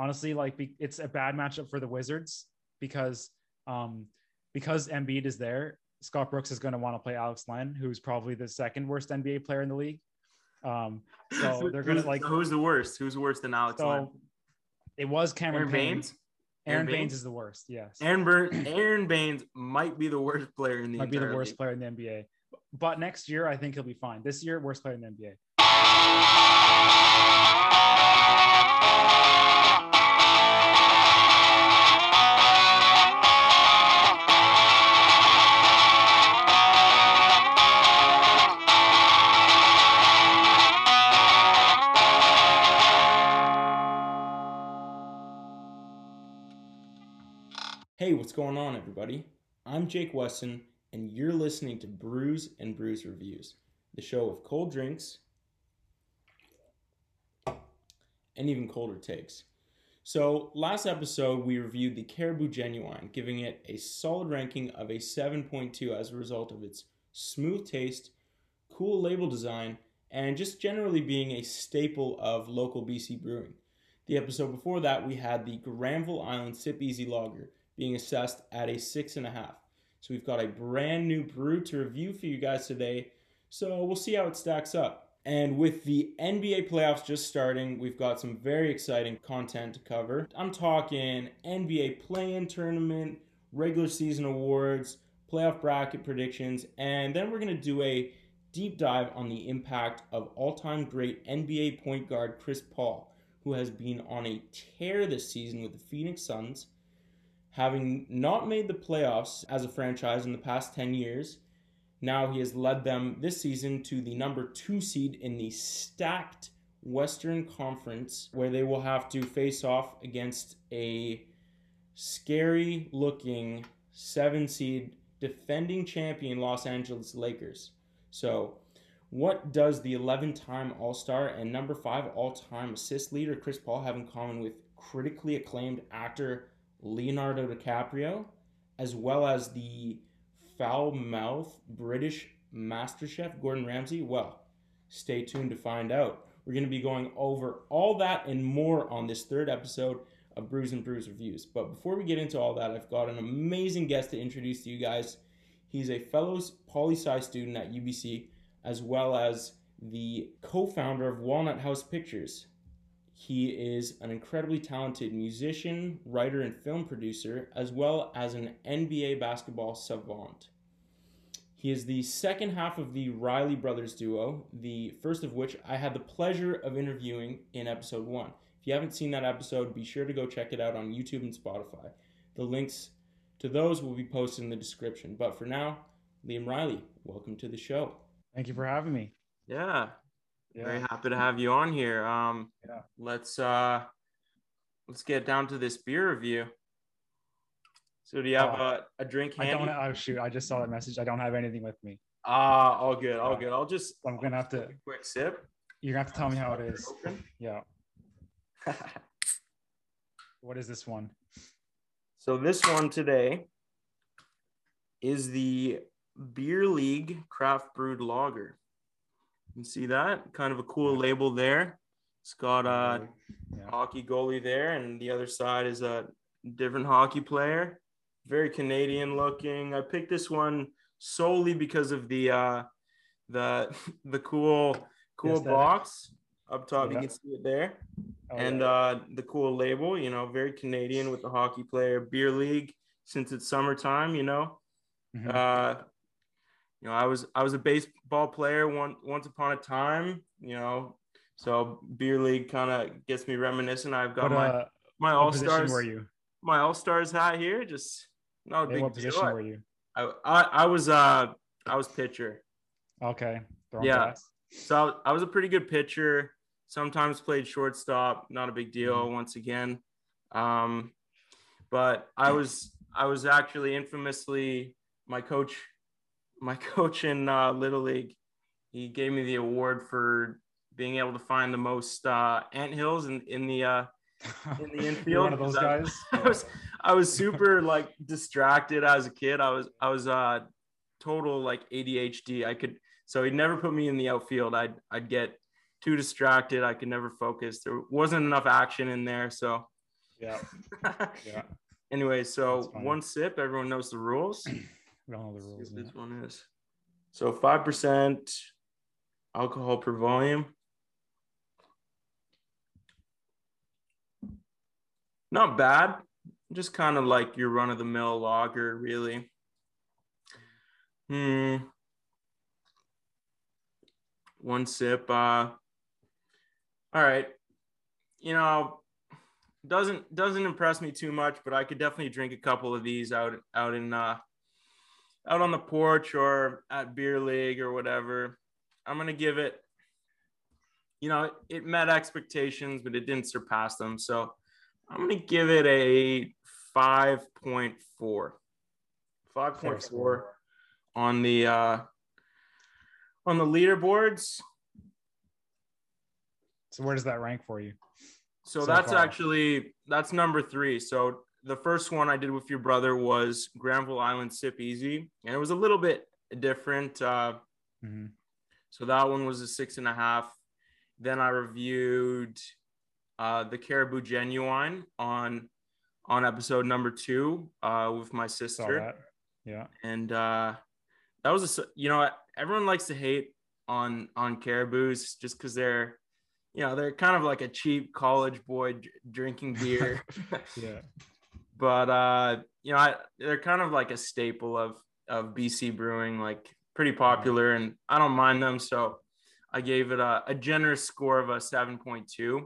honestly, like be, it's a bad matchup for the Wizards because um because Embiid is there. Scott Brooks is going to want to play Alex Len, who's probably the second worst NBA player in the league. Um, so they're going to like. who's the worst? Who's worse than Alex so Len? It was Cameron Aaron Payne. Baynes. Aaron, Aaron Baynes? Baynes? is the worst. Yes, Aaron Burn, Aaron Baynes might be the worst player in the might be the worst league. player in the NBA. But next year, I think he'll be fine. This year, worst player in the NBA. Going on, everybody? I'm Jake Weston, and you're listening to Brews and Bruise Reviews, the show of cold drinks and even colder takes. So, last episode, we reviewed the Cariboo Genuine, giving it a solid ranking of a 7.2 as a result of its smooth taste, cool label design, and just generally being a staple of local BC brewing. The episode before that, we had the Granville Island Sip Easy Lager being assessed at a six and a half. So we've got a brand new brew to review for you guys today. So we'll see how it stacks up. And with the NBA playoffs just starting, we've got some very exciting content to cover. I'm talking NBA play-in tournament, regular season awards, playoff bracket predictions, and then we're going to do a deep dive on the impact of all-time great NBA point guard Chris Paul, who has been on a tear this season with the Phoenix Suns having not made the playoffs as a franchise in the past 10 years. Now he has led them this season to the number two seed in the stacked Western Conference, where they will have to face off against a scary looking seven seed defending champion Los Angeles Lakers. So, what does the 11 time All Star and number five all time assist leader Chris Paul have in common with critically acclaimed actor Leonardo DiCaprio, as well as the foul mouth British master chef Gordon Ramsay? Well, stay tuned to find out. We're going to be going over all that and more on this third episode of Brews and Bruise Reviews. But before we get into all that, I've got an amazing guest to introduce to you guys. He's a fellow poli sci student at UBC, as well as the co founder of Walnut House Pictures. He is an incredibly talented musician, writer, and film producer, as well as an NBA basketball savant. He is the second half of the Riley brothers duo, the first of which I had the pleasure of interviewing in episode one. If you haven't seen that episode, be sure to go check it out on YouTube and Spotify. The links to those will be posted in the description. But for now, Liam Riley, welcome to the show. Thank you for having me. Yeah, Yeah. very happy to have you on here. Um, Yeah. let's uh, let's get down to this beer review. So, do you have Oh, a, a drink I don't. Oh shoot! I just saw that message. I don't have anything with me. Ah, all good, all good. I'll just I'm gonna have to. a quick sip. You're gonna have to tell me how it is. Open. Yeah. What is this one? so this one today is the Beer League Craft Brewed Lager. Can see that kind of a cool label there. It's got a Yeah. hockey goalie there, and the other side is a different hockey player. Very Canadian looking. I picked this one solely because of the uh, the the cool cool Yes, box up top. Yeah. You can see it there Oh, and yeah. uh, the cool label, you know, very Canadian with the hockey player beer league since it's summertime, you know. Mhm. Uh, you know, I was I was a baseball player one once upon a time, you know, so beer league kind of gets me reminiscent. I've got what, my uh, my all stars. were you? my all stars hat here, just no Hey, big what deal. position were you? I, I I was uh I was pitcher. Okay. Throwing Yeah. pass. So I was a pretty good pitcher. Sometimes played shortstop, not a big deal. Mhm. Once again, um, but I was I was actually infamously my coach, my coach in uh, little league. He gave me the award for being able to find the most uh, ant hills in in the uh, in the infield. one of those because I- guys. I was I was super like distracted as a kid. I was I was uh total like ADHD. I could so he'd never put me in the outfield. I'd I'd get too distracted. I could never focus. There wasn't enough action in there. So Yeah. Yeah. anyway, so one sip, everyone knows the rules. We don't know the rules. this one is. So five percent alcohol per volume. Not bad. Just kind of like your run of the mill lager, really. Hmm. One sip. Uh. All right. You know, doesn't doesn't impress me too much, but I could definitely drink a couple of these out out in uh out on the porch or at beer league or whatever. I'm gonna give it. You know, it met expectations, but it didn't surpass them. So I'm gonna give it a 5.4. 5.4 on the uh on the leaderboards. So where does that rank for you? So, So that's far. actually that's number three. So the first one I did with your brother was Granville Island Sip Easy, and it was a little bit different. Uh, Mhm. so that one was a six and a half. Then I reviewed uh, the Cariboo Genuine on on episode number two uh, with my sister, that. Yeah. and uh, that was a you know everyone likes to hate on on Cariboos just because they're you know they're kind of like a cheap college boy dr- drinking beer. Yeah. But uh you know I, they're kind of like a staple of of bc brewing like pretty popular and i don't mind them so i gave it a, a generous score of a 7.2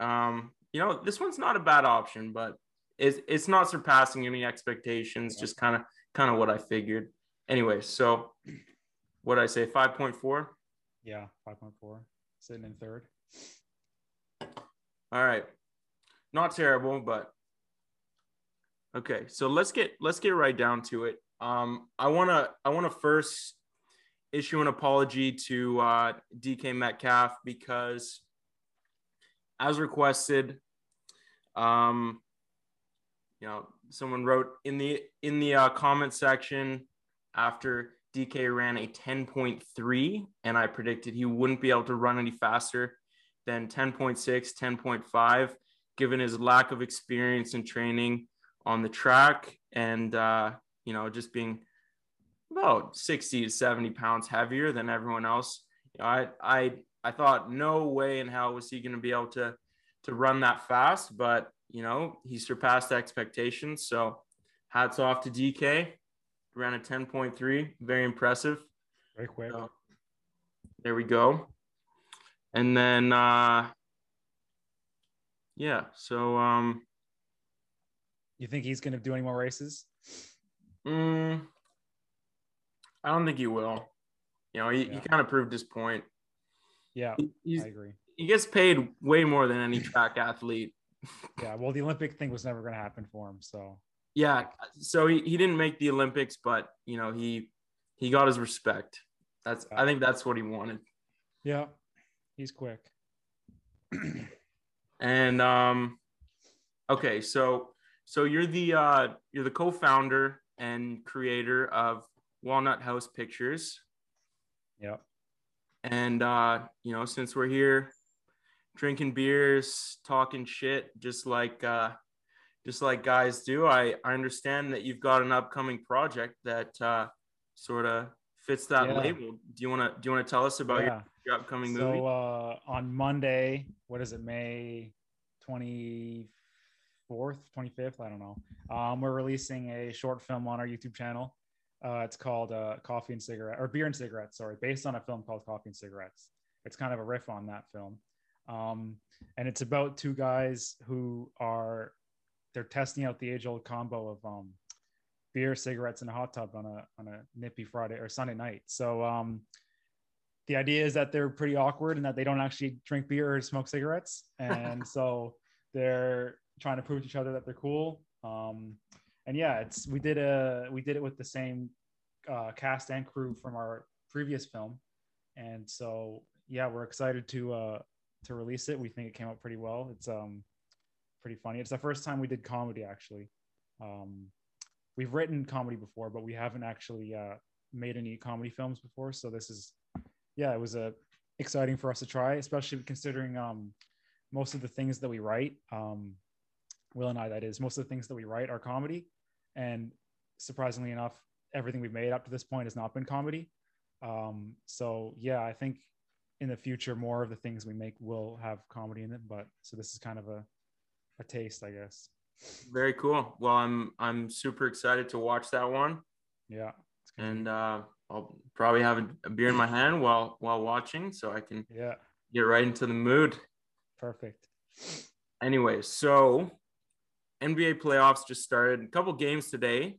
um you know this one's not a bad option but it's, it's not surpassing any expectations Yeah. just kind of kind of what i figured anyway so what i say 5.4 Yeah. 5.4. Sitting in third. All right. Not terrible, but okay. So let's get let's get right down to it. Um, I wanna I wanna first issue an apology to uh, DK Metcalf because, as requested, um, you know, someone wrote in the in the uh, comment section after DK ran a 10.3, and I predicted he wouldn't be able to run any faster than 10.6, 10.5, given his lack of experience and training on the track and, uh, you know, just being about 60 to 70 pounds heavier than everyone else. You know, I, I, I thought no way in hell was he going to be able to, to run that fast, but, you know, he surpassed expectations. So hats off to DK. Ran a 10.3, very impressive. Very quick. So, there we go. And then uh yeah, so um You think he's going to do any more races? mm, I don't think he will. You know, he, he kind of proved his point. Yeah. He's, I agree. he gets paid way more than any track athlete. Yeah. Well, the Olympic thing was never going to happen for him. So Yeah, so he, he didn't make the Olympics, but you know, he he got his respect. That's I think that's what he wanted. yeah, he's quick. And um okay, so so you're the uh you're the co-founder and creator of Walnut House Pictures. Yeah. And uh, you know, since we're here drinking beers, talking shit, just like uh just like guys do, I, I understand that you've got an upcoming project that uh sort of fits that Yeah. label. Do you wanna do you wanna tell us about your, yeah. your upcoming So movie? uh, on Monday, what is it, May 24th, 25th? I don't know. Um, we're releasing a short film on our YouTube channel. Uh, it's called uh, Coffee and Cigarette or Beer and Cigarettes, sorry, based on a film called Coffee and Cigarettes. It's kind of a riff on that film. Um, and it's about two guys who are they're testing out the age old combo of um, beer, cigarettes, and a hot tub on a on a nippy Friday or Sunday night. So um, the idea is that they're pretty awkward and that they don't actually drink beer or smoke cigarettes, and so they're trying to prove to each other that they're cool. Um, and yeah, it's we did a we did it with the same uh, cast and crew from our previous film, and so yeah, we're excited to uh, to release it. We think it came out pretty well. It's um pretty funny. It's the first time we did comedy actually. Um, we've written comedy before, but we haven't actually uh, made any comedy films before. So this is, yeah, it was a exciting for us to try, especially considering um, most of the things that we write um, Will and I, that is. Most of the things that we write are comedy, and surprisingly enough, everything we've made up to this point has not been comedy. Um, so yeah, I think in the future more of the things we make will have comedy in it. But so this is kind of a a taste, I guess. Very cool. Well, I'm I'm super excited to watch that one, Yeah. And uh, I'll probably have a, a beer in my hand while while watching, so I can yeah, get right into the mood. perfect. Anyway, so NBA playoffs just started. A couple games today.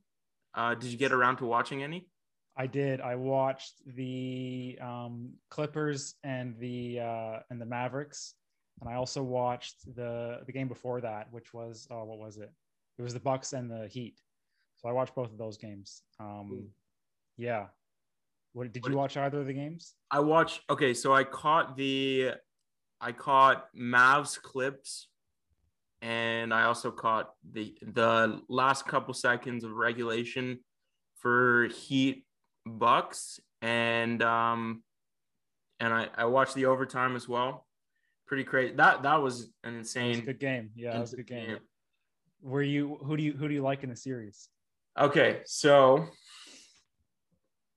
Uh, did you get around to watching any? I did. I watched the um, Clippers and the uh, and the Mavericks, and I also watched the the game before that, which was oh, what was it? It was the Bucks and the Heat. So I watched both of those games. Um, yeah. What did you watch either of the games? I watched. Okay, so I caught the, I caught Mavs clips, and I also caught the the last couple seconds of regulation for Heat Bucks, and um, and I I watched the overtime as well. Pretty crazy. That that was an was insane. a good game. Yeah, it was a good insane game. Were you who do you who do you like in the series? Okay, so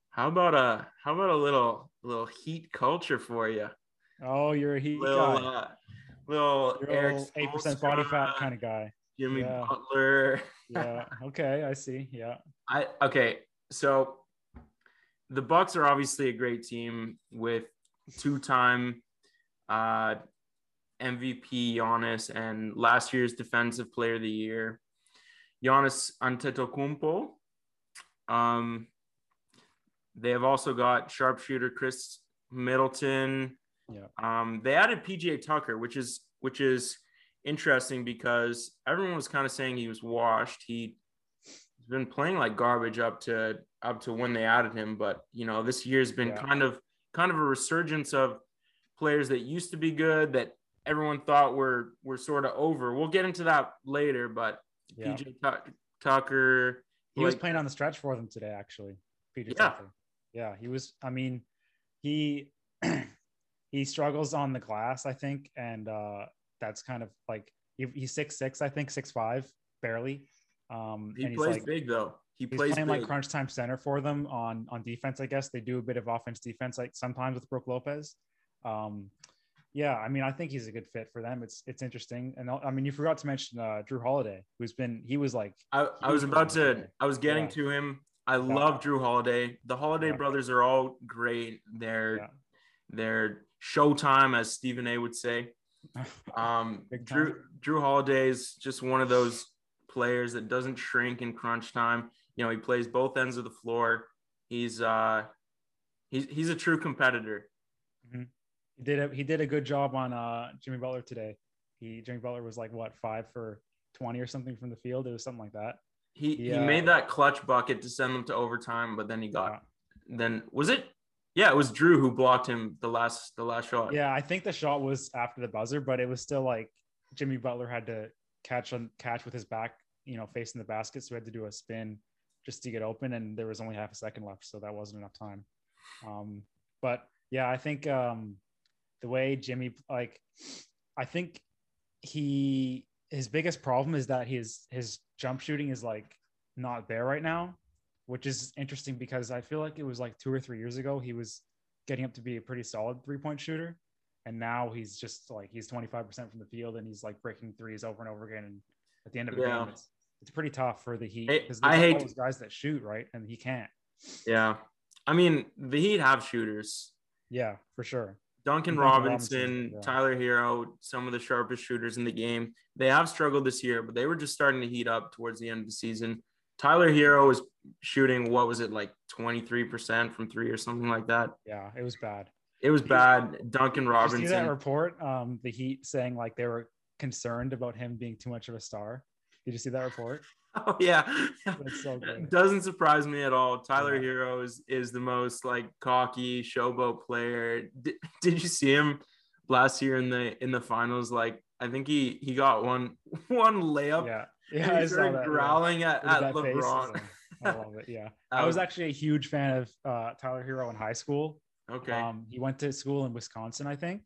how about a how about a little little Heat culture for you? Oh, you're a Heat Little guy. uh, little Eric eight percent body fat kind of guy. Jimmy Yeah. Butler. Yeah. Okay, I see. Yeah. I okay, so the Bucks are obviously a great team with two-time uh, MVP Giannis and last year's Defensive Player of the Year, Giannis Antetokounmpo. Um, they have also got sharpshooter Khris Middleton. Yeah. Um, they added PJ Tucker, which is which is interesting because everyone was kind of saying he was washed. He he's been playing like garbage up to up to when they added him, but you know this year's been Yeah. kind of kind of a resurgence of players that used to be good that everyone thought were were sort of over. We'll get into that later, but Yeah. PJ Tuck- Tucker, He was playing on the stretch for them today, actually. PJ Yeah. Tucker. Yeah, he was. I mean, he he struggles on the glass, I think, and uh, that's kind of like he, he's six six, I think, six five, barely. Um, he and he's plays like big though. He plays playing big. like crunch time center for them on on defense. I guess they do a bit of offense defense, like sometimes with Brook Lopez. Um, yeah, I mean, I think he's a good fit for them. It's it's interesting, and I mean, you forgot to mention uh, Jrue Holiday, who's been he was like I, I was about to. I was getting Yeah. to him. I love Jrue Holiday. The Holiday Yeah. brothers are all great. They're Yeah. they're showtime, as Stephen A would say. Um, Jrue. Jrue Holiday is just one of those players that doesn't shrink in crunch time. You know, he plays both ends of the floor. He's uh he's he's a true competitor. He did a he did a good job on uh Jimmy Butler today. He Jimmy Butler was like what five for twenty or something from the field. It was something like that. He he Yeah. made that clutch bucket to send them to overtime, but then he got Yeah. then was it? Yeah, it was Jrue who blocked him the last the last shot. Yeah, I think the shot was after the buzzer, but it was still like Jimmy Butler had to catch on catch with his back, you know, facing the basket, so he had to do a spin just to get open, and there was only half a second left, so that wasn't enough time. Um, but yeah, I think um, the way Jimmy like, I think he his biggest problem is that his his jump shooting is like not there right now, which is interesting because I feel like it was like two or three years ago he was getting up to be a pretty solid three point shooter, and now he's just like he's twenty five percent from the field and he's like breaking threes over and over again. And at the end of the Yeah. game, it's it's pretty tough for the Heat because I I hate- those guys that shoot right, and he can't. Yeah. I mean, the Heat have shooters. Yeah, for sure. Duncan Duncan Robinson, Robinson, yeah. Tyler Herro, some of the sharpest shooters in the game. They have struggled this year, but they were just starting to heat up towards the end of the season. Tyler Herro was shooting, what was it, like 23% from three or something like that. Yeah, it was bad. It was bad. Duncan Robinson. Did you see that report? Um, the Heat saying like they were concerned about him being too much of a star. Did you see that report? Oh, yeah. That's so good. Doesn't surprise me at all. Tyler Yeah. Herro is, is the most like cocky showboat player. Did, did you see him last year in the in the finals? Like I think he he got one one layup. Yeah, yeah, he started that. yeah. growling at, at face, LeBron. I love it. Yeah, I was was- actually a huge fan of uh, Tyler Herro in high school. Okay. Um, he went to school in Wisconsin, I think.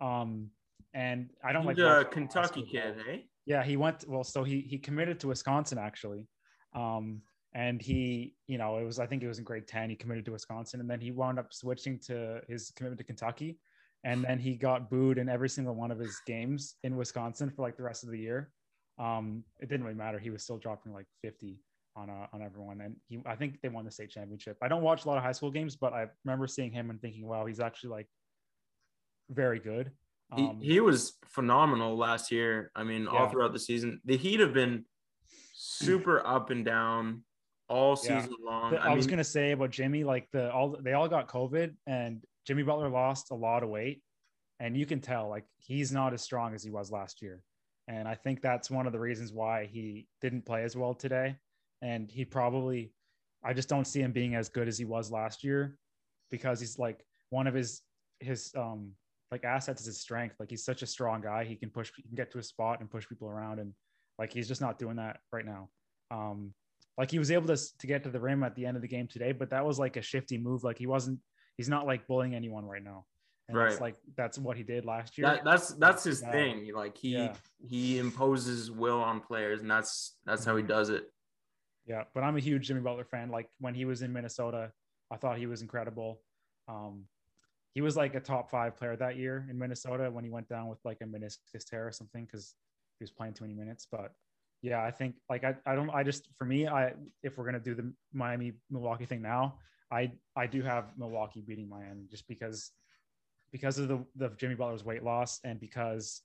Um, and I don't He's like a Kentucky kid, hey? Yeah, he went. Well, so he he committed to Wisconsin actually, um, and he, you know, it was I think it was in grade ten. He committed to Wisconsin, and then he wound up switching to his commitment to Kentucky, and then he got booed in every single one of his games in Wisconsin for like the rest of the year. Um, it didn't really matter. He was still dropping like fifty on uh, on everyone, and he I think they won the state championship. I don't watch a lot of high school games, but I remember seeing him and thinking, wow, he's actually like very good. Um, he, he was phenomenal last year. I mean, yeah. all throughout the season, the Heat have been super up and down all season yeah. long. I, I was gonna say about Jimmy, like the all they all got COVID, and Jimmy Butler lost a lot of weight, and you can tell like he's not as strong as he was last year. And I think that's one of the reasons why he didn't play as well today. And he probably, I just don't see him being as good as he was last year because he's like one of his his um like assets is his strength. Like he's such a strong guy. He can push, he can get to a spot and push people around. And like he's just not doing that right now. Um, like he was able to to get to the rim at the end of the game today, but that was like a shifty move. Like he wasn't, he's not like bullying anyone right now. And right. That's like that's what he did last year. That, that's that's his uh, thing. Like he yeah. he imposes will on players, and that's that's how he mm-hmm. does it. Yeah, but I'm a huge Jimmy Butler fan. Like when he was in Minnesota, I thought he was incredible. Um, he was like a top five player that year in Minnesota when he went down with like a meniscus tear or something because he was playing too many minutes. But yeah, I think like I, I don't I just for me I if we're gonna do the Miami Milwaukee thing now, I I do have Milwaukee beating Miami just because because of the the Jimmy Butler's weight loss and because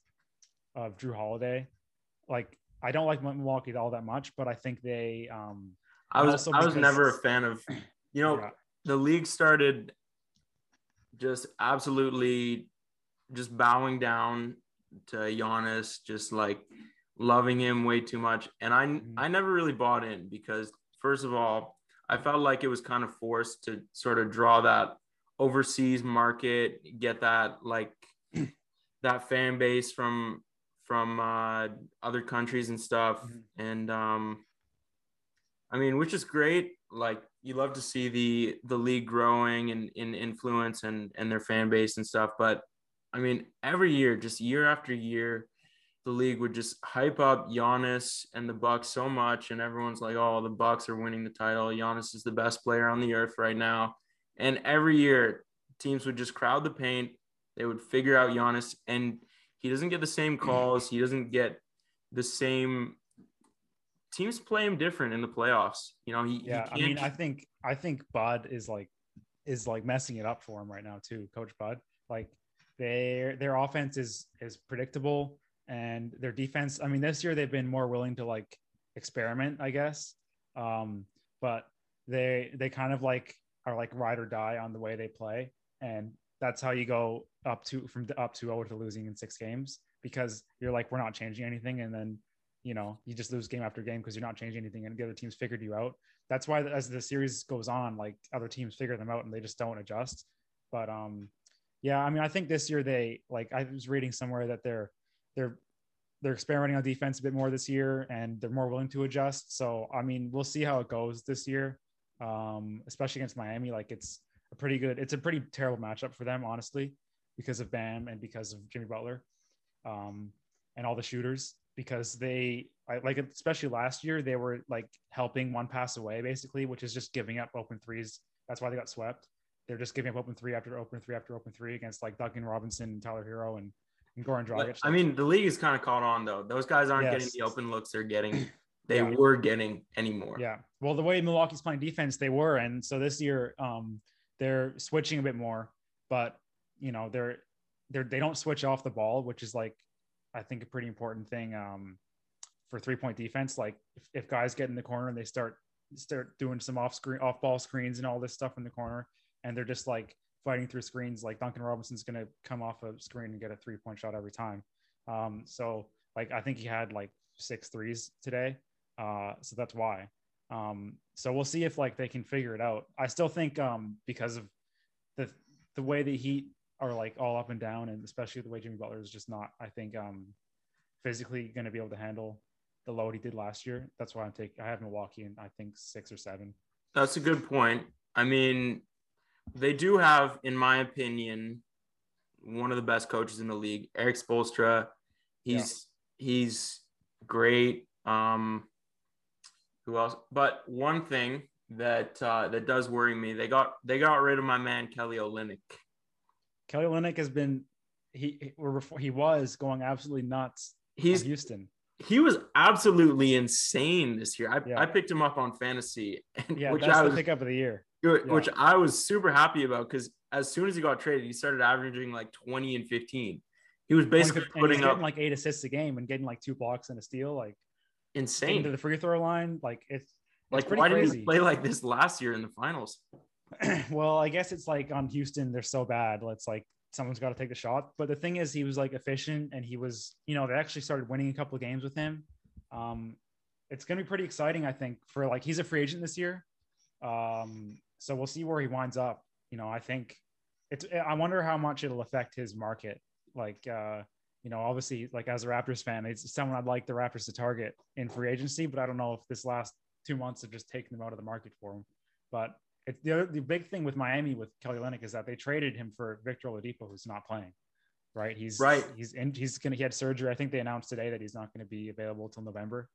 of Jrue Holiday. Like I don't like Milwaukee all that much, but I think they um I was I was never a fan of you know yeah. the league started just absolutely just bowing down to Giannis, just like loving him way too much. And I mm-hmm. I never really bought in because first of all, I felt like it was kind of forced to sort of draw that overseas market, get that like that fan base from from uh, other countries and stuff. Mm-hmm. And um, I mean, which is great. Like you love to see the the league growing and in influence and and their fan base and stuff. But I mean, every year, just year after year, the league would just hype up Giannis and the Bucks so much, and everyone's like, "Oh, the Bucks are winning the title. Giannis is the best player on the earth right now." And every year, teams would just crowd the paint. They would figure out Giannis, and he doesn't get the same calls. He doesn't get the same teams play him different in the playoffs. You know, he yeah. He I mean, I think I think Bud is like is like messing it up for him right now too, Coach Bud. Like their their offense is is predictable and their defense. I mean, this year they've been more willing to like experiment, I guess. Um, but they they kind of like are like ride or die on the way they play, and that's how you go up to from up to over to losing in six games because you're like we're not changing anything, and then you know you just lose game after game because you're not changing anything and the other teams figured you out. That's why as the series goes on like other teams figure them out and they just don't adjust. But um yeah i mean i think this year they like i was reading somewhere that they're they're they're experimenting on defense a bit more this year and they're more willing to adjust. So i mean we'll see how it goes this year um especially against miami like it's a pretty good it's a pretty terrible matchup for them honestly because of bam and because of jimmy butler um and all the shooters because they I, like especially last year they were like helping one pass away basically, which is just giving up open threes. That's why they got swept. They're just giving up open three after open three after open three against like Duncan Robinson and Tyler Herro and, and Goran Dragic. I mean, the league is kind of caught on though. Those guys aren't yes. getting the open looks they're getting. They yeah. were getting anymore. Yeah. Well, the way Milwaukee's playing defense, they were, and so this year, um, they're switching a bit more, but you know, they're they're they don't switch off the ball, which is like I think a pretty important thing um, for three point defense. Like if, if guys get in the corner and they start start doing some off screen off ball screens and all this stuff in the corner, and they're just like fighting through screens, like Duncan Robinson's going to come off a screen and get a three point shot every time. Um, so like I think he had like six threes today. Uh, so that's why. Um, so we'll see if like they can figure it out. I still think um, because of the the way the Heat are like all up and down, and especially the way Jimmy Butler is just not, I think, um, physically going to be able to handle the load he did last year. That's why I'm taking. I have Milwaukee in I think six or seven. That's a good point. I mean, they do have, in my opinion, one of the best coaches in the league, Erik Spoelstra. He's yeah. he's great. Um, who else? But one thing that uh, that does worry me, they got they got rid of my man Kelly Olynyk. Kelly Olynyk has been he or before he was going absolutely nuts. He's Houston. he was absolutely insane this year. I, Yeah. I picked him up on fantasy, and, Yeah, which that's I the was pickup of the year. which I was super happy about because as soon as he got traded, he started averaging like 20 and 15. He was basically putting getting up like eight assists a game and getting like two blocks and a steal, like insane. to the free throw line. Like it's, Like, pretty why didn't crazy. he play like this last year in the finals? well, I guess it's like on Houston, they're so bad. Let's like someone's got to take the shot. But the thing is, he was like efficient and he was, you know, they actually started winning a couple of games with him. Um, it's going to be pretty exciting, I think, for like he's a free agent this year. Um, so we'll see where he winds up. You know, I think it's, I wonder how much it'll affect his market. Like, uh, you know, obviously, like as a Raptors fan, it's someone I'd like the Raptors to target in free agency, but I don't know if this last two months have just taken them out of the market for him. But it, the other, the big thing with Miami with Kelly Olynyk is that they traded him for Victor Oladipo, who's not playing. Right, he's Right. He's in, he's gonna he had surgery. I think they announced today that he's not going to be available till November.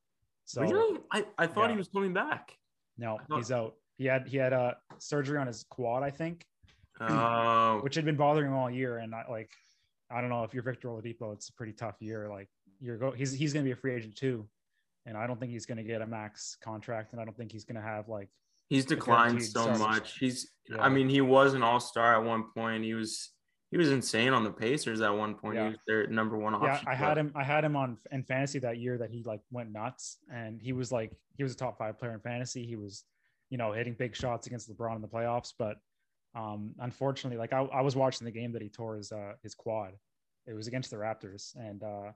So really? I, I thought Yeah. he was coming back. no, thought- he's out. He had he had a surgery on his quad, I think, Oh, which had been bothering him all year. And I like, I don't know if you're Victor Oladipo, it's a pretty tough year. Like you're go he's he's going to be a free agent too, and I don't think he's going to get a max contract, and I don't think he's going to have like he's declined so much. He's, Yeah. I mean, he was an all star at one point. He was, he was insane on the Pacers at one point. Yeah. He was their number one yeah. I had him. I had him on in fantasy that year that he like went nuts, and he was like he was a top five player in fantasy. He was, you know, hitting big shots against LeBron in the playoffs. But um, unfortunately, like I, I was watching the game that he tore his uh, his quad. It was against the Raptors, and uh,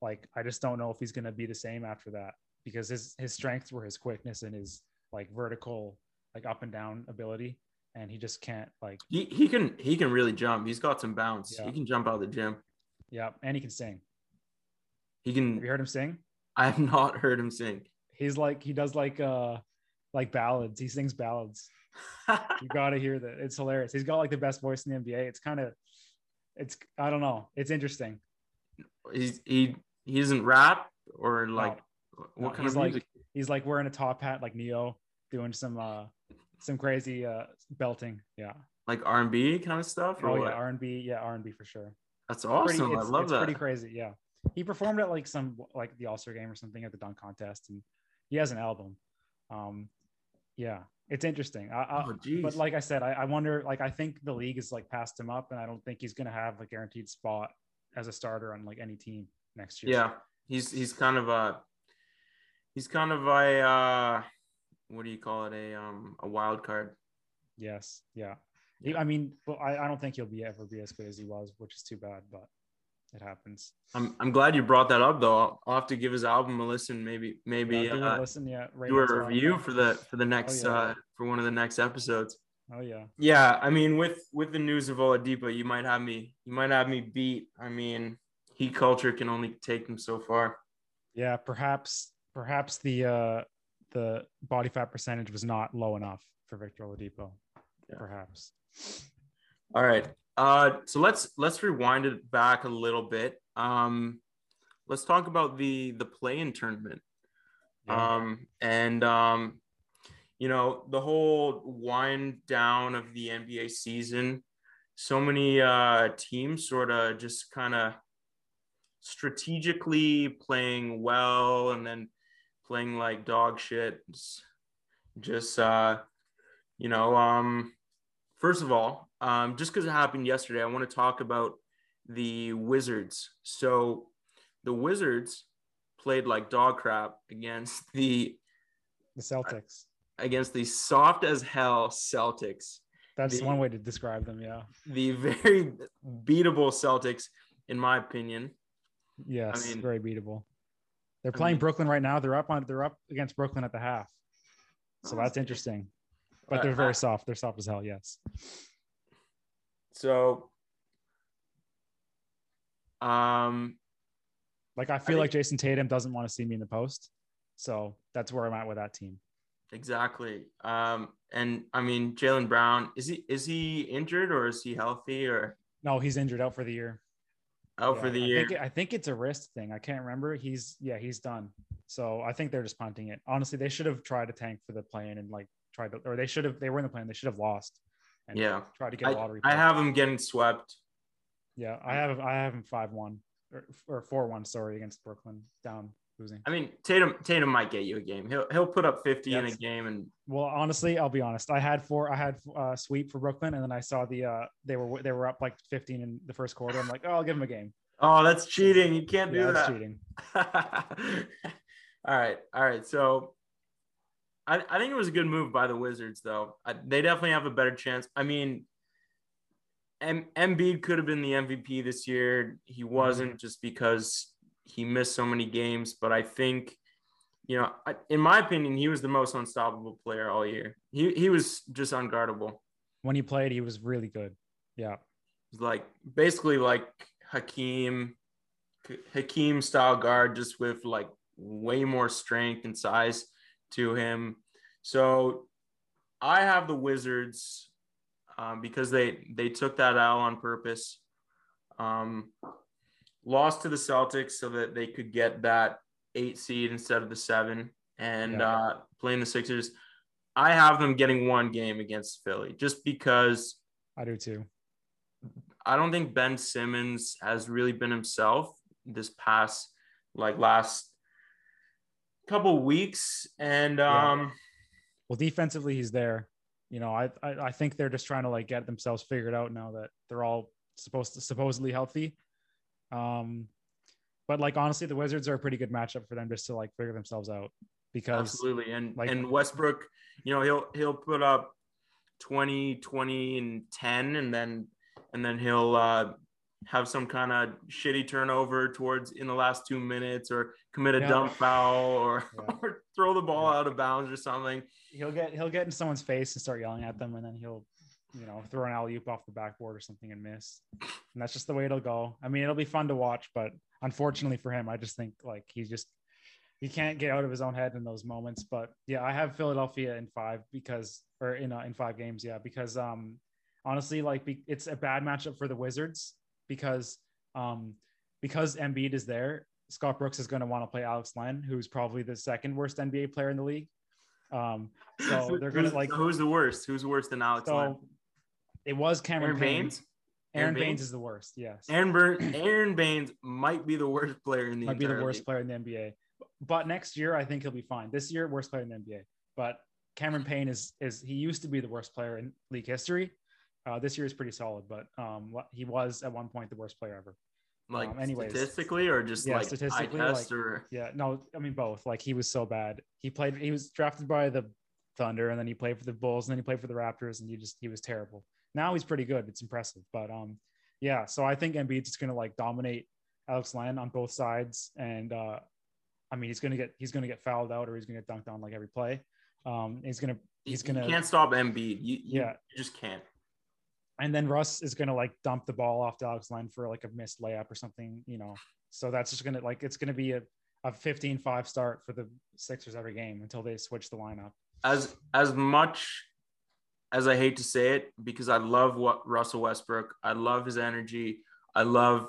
like I just don't know if he's gonna be the same after that because his his strengths were his quickness and his like vertical like up and down ability, and he just can't like He, he can he can really jump. He's got some bounce. Yeah. He can jump out of the gym. yeah, and he can sing. He can Have you heard him sing? I have not heard him sing. he's like he does like uh like ballads he sings ballads you gotta hear that it's hilarious he's got like the best voice in the nba it's kind of it's i don't know it's interesting He's he he doesn't rap or like No, what kind he's of like music? he's like wearing a top hat like Ne-Yo doing some uh some crazy uh belting yeah like R and B kind of stuff. Oh what? yeah r&b yeah r&b for sure That's Pretty- awesome. I love it's that. pretty crazy yeah he performed at like some like the all-star game or something at the dunk contest and he has an album um yeah it's interesting I, I, Oh, but like I said, I, I wonder. Like I think the league is like passed him up, and I don't think he's going to have a guaranteed spot as a starter on like any team next year. yeah, he's he's kind of a he's kind of a uh, what do you call it? A um a wild card. Yes. Yeah. He- I mean, well, I, I don't think he'll be ever be as good as he was, which is too bad, but it happens. I'm I'm glad you brought that up though. I'll, I'll have to give his album a listen. Maybe maybe yeah, uh, a listen. Yeah. Right do a review for the for the next yeah. uh for one of the next episodes. Oh yeah. Yeah, I mean with with the news of Oladipo, you might have me you might have me beat. I mean, heat culture can only take them so far. Yeah. Perhaps perhaps the uh the body fat percentage was not low enough for Victor Oladipo. Yeah. Perhaps. All right. Uh, so let's let's rewind it back a little bit. Um, let's talk about the the play-in tournament. Yeah. Um, and um, you know the whole wind down of the NBA season. So many uh, teams sort of just kind of strategically playing well and then playing like dog shit. Just- Just uh, you know, um, first of all, um, just because it happened yesterday, I want to talk about the Wizards. So the Wizards played like dog crap against the the Celtics. against the soft as hell Celtics. That's the- one way to describe them. Yeah. The very beatable Celtics, in my opinion. Yes, mean- very beatable. They're I playing mean- Brooklyn right now. They're up on. They're up against Brooklyn at the half. So that's interesting. But Uh, they're very soft. They're soft as hell. Yes. So, um, Like I feel think- like Jayson Tatum doesn't want to see me in the post. So that's where I'm at with that team. exactly. Um, and I mean, Jaylen Brown is he is he injured or is he healthy or? No, he's injured out for the year. out Yeah, for the I year. Think, I think it's a wrist thing. I can't remember. He's yeah, he's done. So I think they're just punting it. Honestly, they should have tried to tank for the play-in and like tried to, or they should have. They were in the plan. They should have lost. And Yeah. tried to get a lottery. I pick. have him getting swept. Yeah, I have. I have him five one or, or four one. Sorry, against Brooklyn, down losing. I mean, Tatum Tatum might get you a game. He'll he'll put up 50 in a game and Well, honestly, I'll be honest. I had four. I had uh, sweep for Brooklyn, and then I saw the uh, they were they were up like fifteen in the first quarter. I'm like, oh, I'll give them a game. oh, that's cheating. You can't do Yeah, that's that. cheating. all right, all right. So, I I think it was a good move by the Wizards, though. I, they definitely have a better chance. I mean, M- Embiid could have been the MVP this year. He Mm-hmm. wasn't just because he missed so many games. But I think, you know, I, in my opinion, he was the most unstoppable player all year. He he was just unguardable. When he played, he was really good. Yeah, like basically like Hakeem, Hakeem style guard, just with like way more strength and size to him. So I have the Wizards um, because they they took that out on purpose. Um, lost to the Celtics so that they could get that eight seed instead of the seven, and Yeah. uh, playing the Sixers. I have them getting one game against Philly just because I do too. I don't think Ben Simmons has really been himself this past like last couple weeks and Yeah. um Well, defensively, he's there. You know, I, I I think they're just trying to like get themselves figured out now that they're all supposed to supposedly healthy. Um, but like honestly, the Wizards are a pretty good matchup for them just to like figure themselves out because absolutely and like- and Westbrook you know he'll he'll put up 20 20 and 10 and then and then he'll uh have some kind of shitty turnover towards in the last two minutes or commit a Yeah. dump foul or, Yeah. or throw the ball Yeah. out of bounds or something he'll get he'll get in someone's face and start yelling at them, and then he'll you know throw an alley oop off the backboard or something and miss. And that's just the way it'll go. I mean, it'll be fun to watch, but unfortunately for him, I just think like he's just he can't get out of his own head in those moments. But yeah, I have Philadelphia in five because or in uh, in five games, yeah, because um honestly, like be, it's a bad matchup for the Wizards because um because Embiid is there. Scott Brooks is going to want to play Alex Len, who's probably the second worst NBA player in the league. Um, so they're gonna Who's- like who's the worst who's worse than Alex Len? it was Cameron Aaron Payne. Baynes Aaron Aaron Baynes Baynes? is the worst. Yes, Aaron Burn, Aaron Baynes might be the worst player in the might be the worst league. player in the NBA. But next year, I think he'll be fine. This year, worst player in the NBA. But Cameron Payne is is he used to be the worst player in league history. Uh, this year is pretty solid, but um, he was at one point the worst player ever. Like Um, anyways. statistically, or just Yeah, like statistically, like- or Yeah, no, I mean both. Like he was so bad. He played. He was drafted by the Thunder, and then he played for the Bulls, and then he played for the Raptors, and he just he was terrible. Now he's pretty good. It's impressive, but um, yeah. So I think Embiid's just gonna like dominate Alex Len on both sides, and uh, I mean he's gonna get he's gonna get fouled out or he's gonna get dunked on like every play. Um, he's gonna he's gonna can't stop Embiid. You, you, Yeah. you just can't. And then Russ is gonna like dump the ball off Alex Len for like a missed layup or something, you know. So that's just gonna like it's gonna be a, a 15-5 start for the Sixers every game until they switch the lineup. As as much as I hate to say it, because I love what Russell Westbrook. I love his energy. I love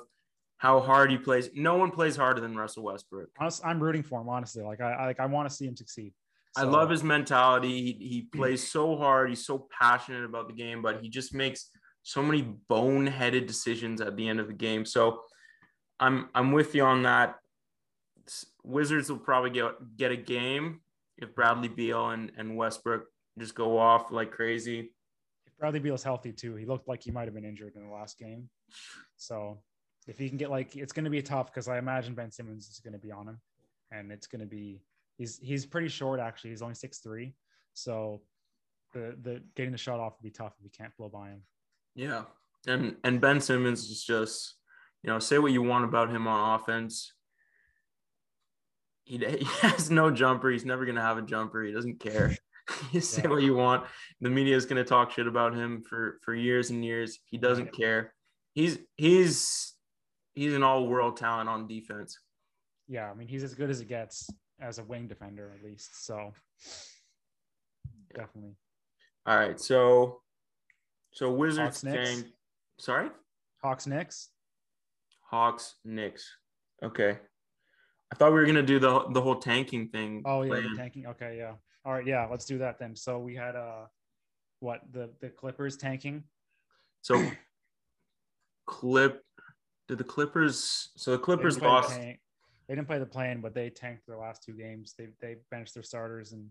how hard he plays. No one plays harder than Russell Westbrook. I'm rooting for him, honestly. Like I, I like I want to see him succeed. I love his mentality. He, he plays so hard. He's so passionate about the game, but he just makes so many boneheaded decisions at the end of the game. So I'm I'm with you on that. Wizards will probably get get a game if Bradley Beal and, and Westbrook just go off like crazy. If Bradley Beal's healthy too. He looked like he might have been injured in the last game. So if he can get like it's gonna be tough because I imagine Ben Simmons is gonna be on him. And it's gonna be he's he's pretty short actually. He's only six three. So the the getting the shot off would be tough if he can't blow by him. Yeah. And and Ben Simmons is just, you know, say what you want about him on offense. He, he has no jumper. He's never going to have a jumper. He doesn't care. you say Yeah. what you want. The media is going to talk shit about him for for years and years. He doesn't care. He's he's he's an all-world talent on defense. Yeah, I mean he's as good as it gets as a wing defender at least. So definitely. All right. So so Wizards Hawks, Knicks. Sorry? Hawks Knicks. Hawks, Knicks. Okay. I thought we were gonna do the the whole tanking thing. Oh yeah, the tanking. Okay, yeah. All right, yeah. Let's do that then. So we had uh, what the the Clippers tanking. So clip did the Clippers so the Clippers didn't play the lost tank- They didn't play the plan, but they tanked their last two games. They they benched their starters and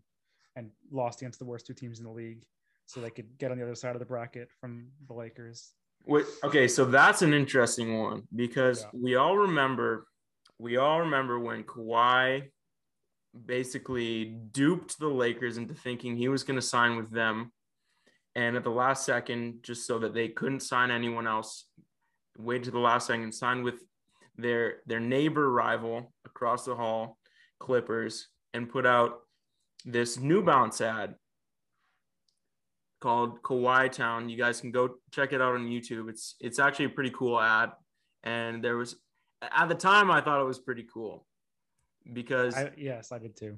and lost against the worst two teams in the league, so they could get on the other side of the bracket from the Lakers. Wait, okay, so that's an interesting one because Yeah. we all remember, we all remember when Kawhi basically duped the Lakers into thinking he was going to sign with them, and at the last second, just so that they couldn't sign anyone else, wait to the last second, sign with their their neighbor rival across the hall, Clippers, and put out this New Balance ad called Kawhi Town. You guys can go check it out on YouTube. It's it's actually a pretty cool ad, and there was at the time I thought it was pretty cool because I, yes, I did too.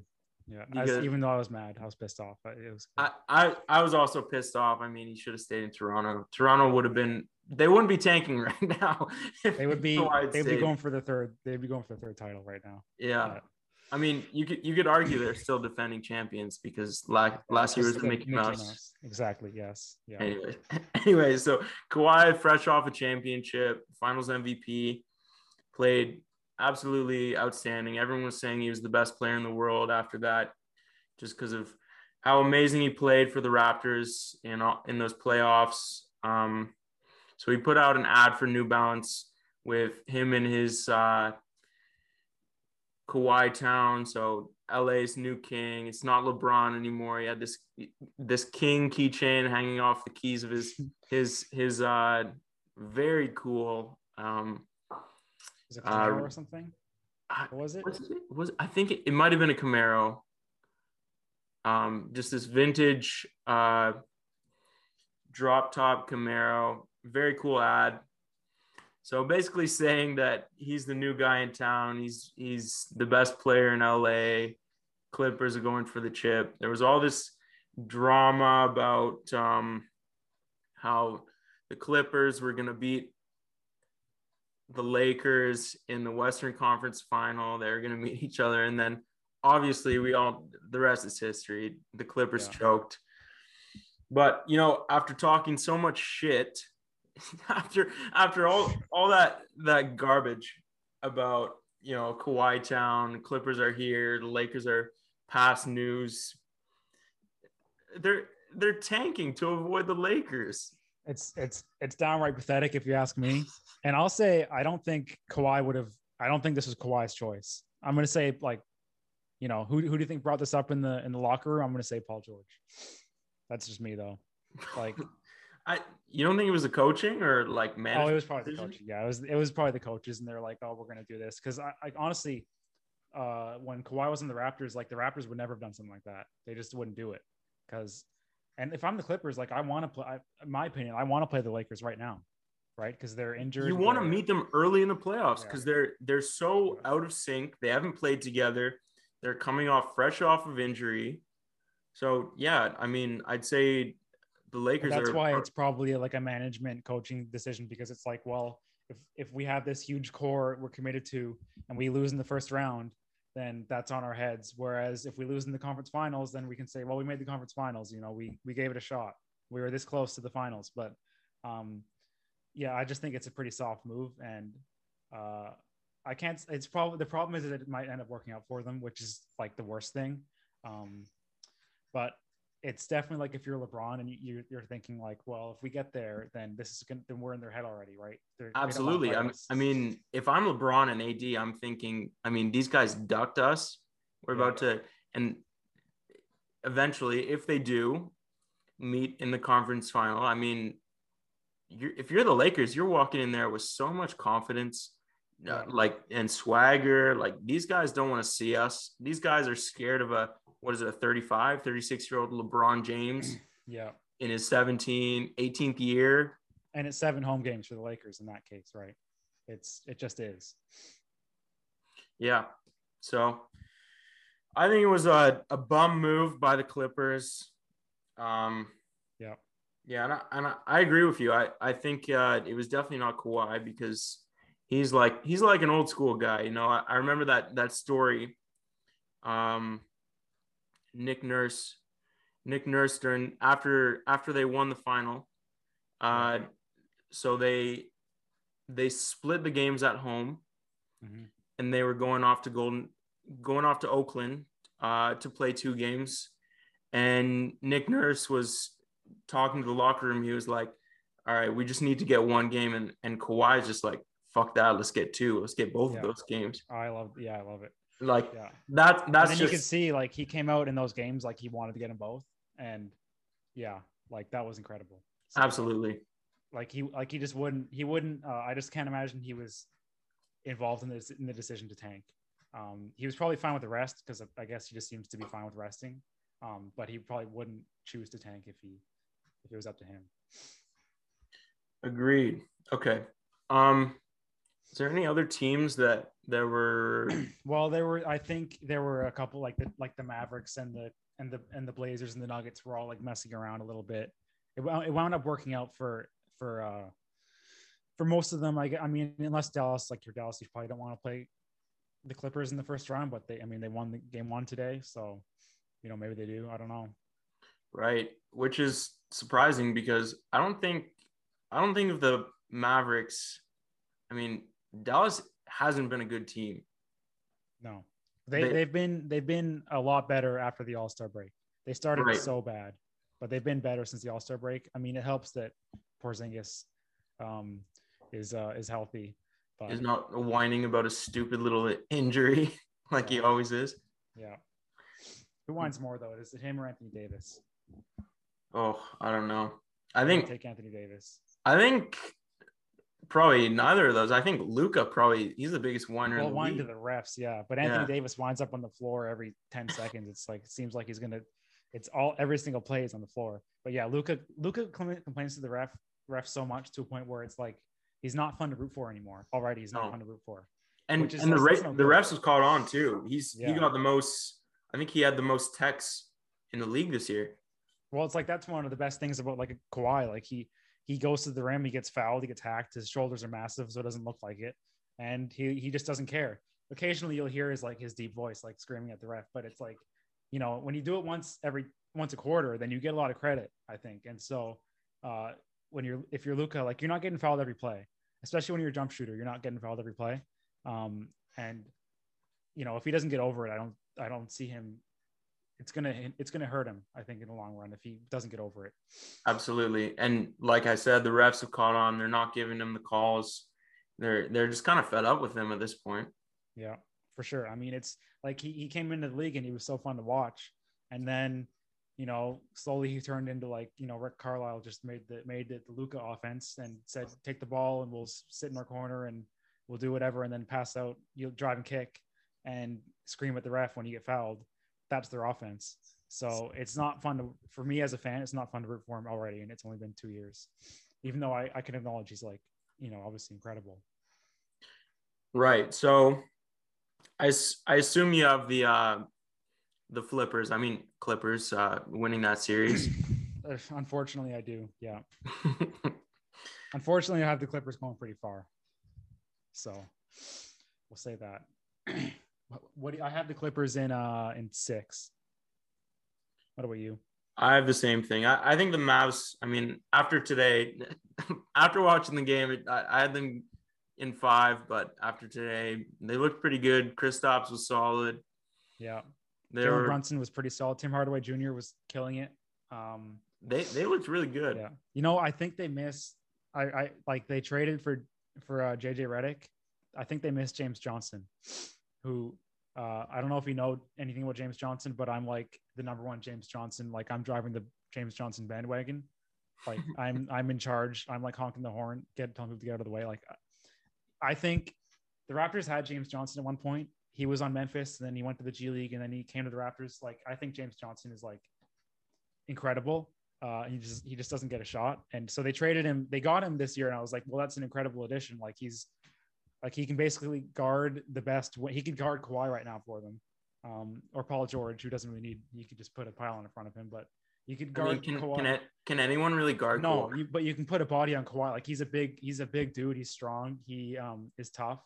Yeah, Because- was, even though I was mad, I was pissed off. but It was I, I I was also pissed off. I mean, he should have stayed in Toronto. Toronto would have been they wouldn't be tanking right now. they would be they'd be going for the third. They'd be going for the third title right now. Yeah. Yeah. I mean, you could you could argue they're still defending champions because la- last year was the Just Mickey Mouse. Exactly. Yes. Yeah. Anyway, anyway, so Kawhi, fresh off a championship, Finals MVP, played absolutely outstanding. Everyone was saying he was the best player in the world after that, just because of how amazing he played for the Raptors in all- in those playoffs. Um, so he put out an ad for New Balance with him and his uh, Kawhi Town. So LA's new king. It's not LeBron anymore. He had this this king keychain hanging off the keys of his his his uh very cool um Was it Camaro Uh, or something? What was it? what's it was I think it, it might have been a Camaro. Um just this vintage uh drop top Camaro, very cool ad. So basically saying that he's the new guy in town, he's he's the best player in LA. Clippers are going for the chip. There was all this drama about um how the Clippers were going to beat the Lakers in the Western Conference final. They're going to meet each other and then obviously we all the rest is history. The Clippers Yeah. choked. But, you know, after talking so much shit after after all all that that garbage about you know Kawhi Town, Clippers are here, the Lakers are past news. They're they're tanking to avoid the Lakers. It's it's it's downright pathetic if you ask me. And I'll say I don't think Kawhi would have. I don't think this was Kawhi's choice. I'm gonna say like, you know, who who do you think brought this up in the in the locker room? I'm gonna say Paul George. That's just me though. Like, I you don't think it was the coaching or like man? oh, it was probably the decision? coach. Yeah, it was it was probably the coaches, and they're like, oh, we're gonna do this because I, I honestly, uh, when Kawhi was in the Raptors, like the Raptors would never have done something like that. They just wouldn't do it because. And if I'm the Clippers, like I want to play, I, in my opinion, I want to play the Lakers right now, right? Because they're injured. You want to meet them early in the playoffs Yeah. because they're they're so out of sync. They haven't played together. They're coming off fresh off of injury. So yeah, I mean, I'd say the And Lakers that's are why it's probably like a management coaching decision because it's like, well, if if we have this huge core we're committed to and we lose in the first round, then that's on our heads. Whereas if we lose in the conference finals, then we can say, well, we made the conference finals. You know, we we gave it a shot. We were this close to the finals, but um, yeah, I just think it's a pretty soft move, and uh, I can't. It's probably the problem is that it might end up working out for them, which is like the worst thing. Um, but it's definitely like if you're LeBron and you, you're thinking like, well, if we get there, then this is gonna, then we're in their head already, right? They're, they don't wanna absolutely. I'm. I mean, if I'm LeBron and AD, I'm thinking. I mean, these guys ducked us. We're Yeah. about to, and eventually, if they do meet in the conference final, I mean, you're, if you're the Lakers, you're walking in there with so much confidence, uh, Yeah. like and swagger. Like these guys don't want to see us. These guys are scared of a what is it, a 35, 36 year old LeBron James yeah, in his 17, 18th year. and it's seven home games for the Lakers in that case, right? It's it just is. Yeah. So I think it was a, a bum move by the Clippers. Um, Yeah. Yeah, and I, and I, I agree with you. I, I think uh, it was definitely not Kawhi because he's like he's like an old school guy. You know, I, I remember that that story. Um, Nick Nurse, Nick Nurse during after after they won the final, uh, so they they split the games at home, Mhm. and they were going off to Golden, going off to Oakland uh, to play two games, and Nick Nurse was talking to the locker room. He was like, "All right, we just need to get one game," and and Kawhi's just like, "Fuck that, let's get two. Let's get both Yeah. of those games." I love, yeah, I love it. Like Yeah. that. And That's then just you can see like he came out in those games like he wanted to get them both, and yeah, like that was incredible. So, absolutely. like he like he just wouldn't he wouldn't. Uh, I just can't imagine he was involved in this in the decision to tank. Um, he was probably fine with the rest because I guess he just seems to be fine with resting. Um, but he probably wouldn't choose to tank if he if it was up to him. Agreed. Okay. Um, is there any other teams that there were? Well, there were I think there were a couple like the like the Mavericks and the and the and the Blazers and the Nuggets were all like messing around a little bit. It, wound- it wound up working out for for uh for most of them. I, I mean, unless Dallas like your Dallas, you probably don't want to play the Clippers in the first round, but they I mean they won the game one today, so you know maybe they do. I don't know. right, which is surprising because I don't think I don't think of the Mavericks. I mean, Dallas hasn't been a good team. No, they, They- have been they've been a lot better after the All Star break. They started Right. so bad, but they've been better since the All Star break. I mean, it helps that Porzingis um, is uh, is healthy. But Is not whining about a stupid little injury like he always is. yeah, who whines more though? Is it him or Anthony Davis? Oh, I don't know. I think take Anthony Davis. I think probably neither of those. I think Luka probably he's the biggest whiner Well, in the whine to the refs, yeah. But Anthony Yeah. Davis winds up on the floor every ten seconds. It's like it seems like he's gonna. It's all every single play is on the floor. But yeah, Luka Luka complains to the ref ref so much to a point where it's like he's not fun to root for anymore. Already, he's not No. fun to root for. and and the no the refs was caught on too. He's he got the most. I think he had the most texts in the league this year. Well, it's like that's one of the best things about like a Kawhi. Like he he goes to the rim, he gets fouled, he gets hacked. His shoulders are massive, so it doesn't look like it, and he he just doesn't care. Occasionally, you'll hear his like his deep voice, like screaming at the ref, but it's like, you know, when you do it once every once a quarter, then you get a lot of credit, I think. And so, uh, when you're if you're Luka, like you're not getting fouled every play, especially when you're a jump shooter, you're not getting fouled every play. Um, and you know, if he doesn't get over it, I don't I don't see him it's gonna it's gonna hurt him i think in the long run if he doesn't get over it Absolutely. And like I said, the refs have caught on. They're not giving him the calls. They're they're just kind of fed up with him at this point. yeah for sure i mean it's like he, he came into the league and he was so fun to watch and then you know slowly he turned into like you know rick carlisle just made the made it the luka offense and said take the ball and we'll sit in our corner and we'll do whatever and then pass out you'll drive and kick and scream at the ref when you get fouled that's their offense so it's not fun to for me as a fan it's not fun to root for him already and it's only been two years even though i, I can acknowledge he's like you know obviously incredible Right. So I I assume you have the uh the flippers. I mean Clippers uh winning that series. Unfortunately, I do. Yeah. Unfortunately, I have the Clippers going pretty far. So we'll say that. what, do you, I have the Clippers in uh in six. What about you? I have the same thing. I, I think the Mavs, I mean, after today, after watching the game, it, I, I had them in five, but after today, they looked pretty good. Kristaps was solid. Yeah. They Jalen were, Brunson was pretty solid. Tim Hardaway Jr. was killing it. Um, they they looked really good. yeah. You know, I think they missed. I, I like they traded for for uh, JJ Redick. I think they missed James Johnson, who uh, I don't know if you know anything about James Johnson, but I'm like the number one James Johnson. Like I'm driving the James Johnson bandwagon. Like I'm I'm in charge. I'm like honking the horn, get telling people to get out of the way. Like I think the Raptors had James Johnson at one point. He was on Memphis, and then he went to the G League, and then he came to the Raptors. Like I think James Johnson is like incredible. Uh, he just he just doesn't get a shot, and so they traded him. They got him this year, and I was like, well, that's an incredible addition. Like he's like he can basically guard the best. He can guard Kawhi right now for them, um, or Paul George, who doesn't really need. You could just put a pylon in front of him, but You could I guard mean, can Kawhi. can it can anyone really guard? no, you, but you can put a body on Kawhi. Like he's a big, he's a big dude. He's strong. He um is tough,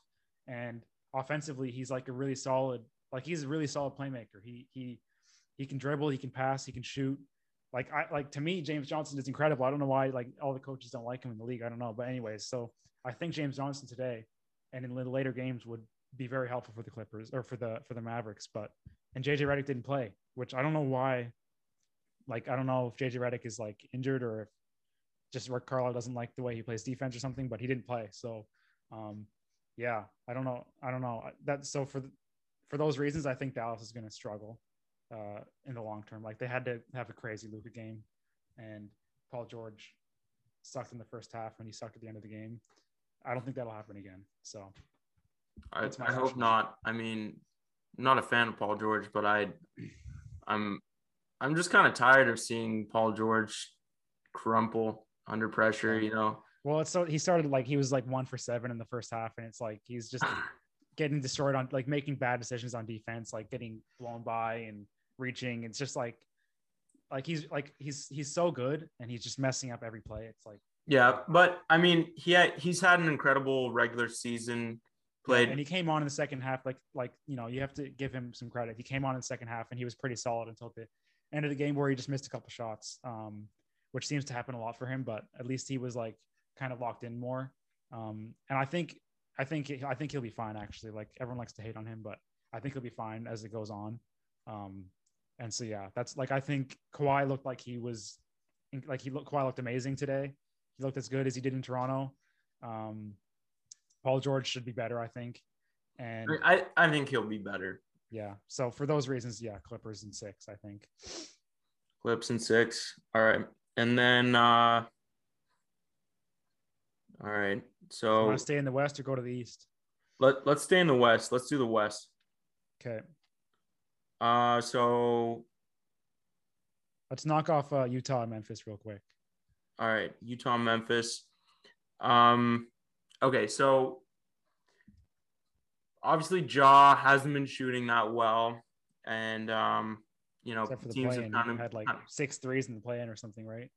and offensively, he's like a really solid. Like he's a really solid playmaker. He he he can dribble. He can pass. He can shoot. Like I like to me, James Johnson is incredible. I don't know why like all the coaches don't like him in the league. I don't know, but anyways, so I think James Johnson today and in the later games would be very helpful for the Clippers or for the for the Mavericks. But and JJ Redick didn't play, which I don't know why. Like I don't know if JJ Redick is like injured or if just Rick Carlisle doesn't like the way he plays defense or something, but he didn't play. So um yeah, I don't know. I don't know. That so for for those reasons, I think Dallas is going to struggle uh, in the long term. Like they had to have a crazy Luka game, and Paul George sucked in the first half and he sucked at the end of the game. I don't think that'll happen again. So I, I hope not. I mean, I'm not a fan of Paul George, but I, I'm, I'm just kind of tired of seeing Paul George crumple under pressure. You know, well, it's so he started like he was like one for seven in the first half, and it's like he's just getting destroyed on like making bad decisions on defense, like getting blown by and reaching. It's just like like he's like he's he's so good and he's just messing up every play. It's like yeah. But I mean, he had, he's had an incredible regular season. Played and he came on in the second half like like you know you have to give him some credit he came on in the second half and he was pretty solid until the end of the game where he just missed a couple shots um which seems to happen a lot for him but at least he was like kind of locked in more um and i think i think i think he'll be fine actually like everyone likes to hate on him but i think he'll be fine as it goes on um and so yeah that's like i think Kawhi looked like he was like he looked Kawhi looked amazing today he looked as good as he did in toronto um Paul George should be better, I think. And I, I think he'll be better. yeah, so for those reasons, yeah, Clippers and six, I think. Clips and six. All right. And then uh all right. So Want to stay in the West or go to the East? let, let's stay in the West. Let's do the West. Okay, Uh so let's knock off uh, Utah and Memphis real quick. All right, Utah, Memphis. Um okay, so obviously Ja hasn't been shooting that well. And um, you know, for the teams have in, kind of had like six threes in the play in or something, right?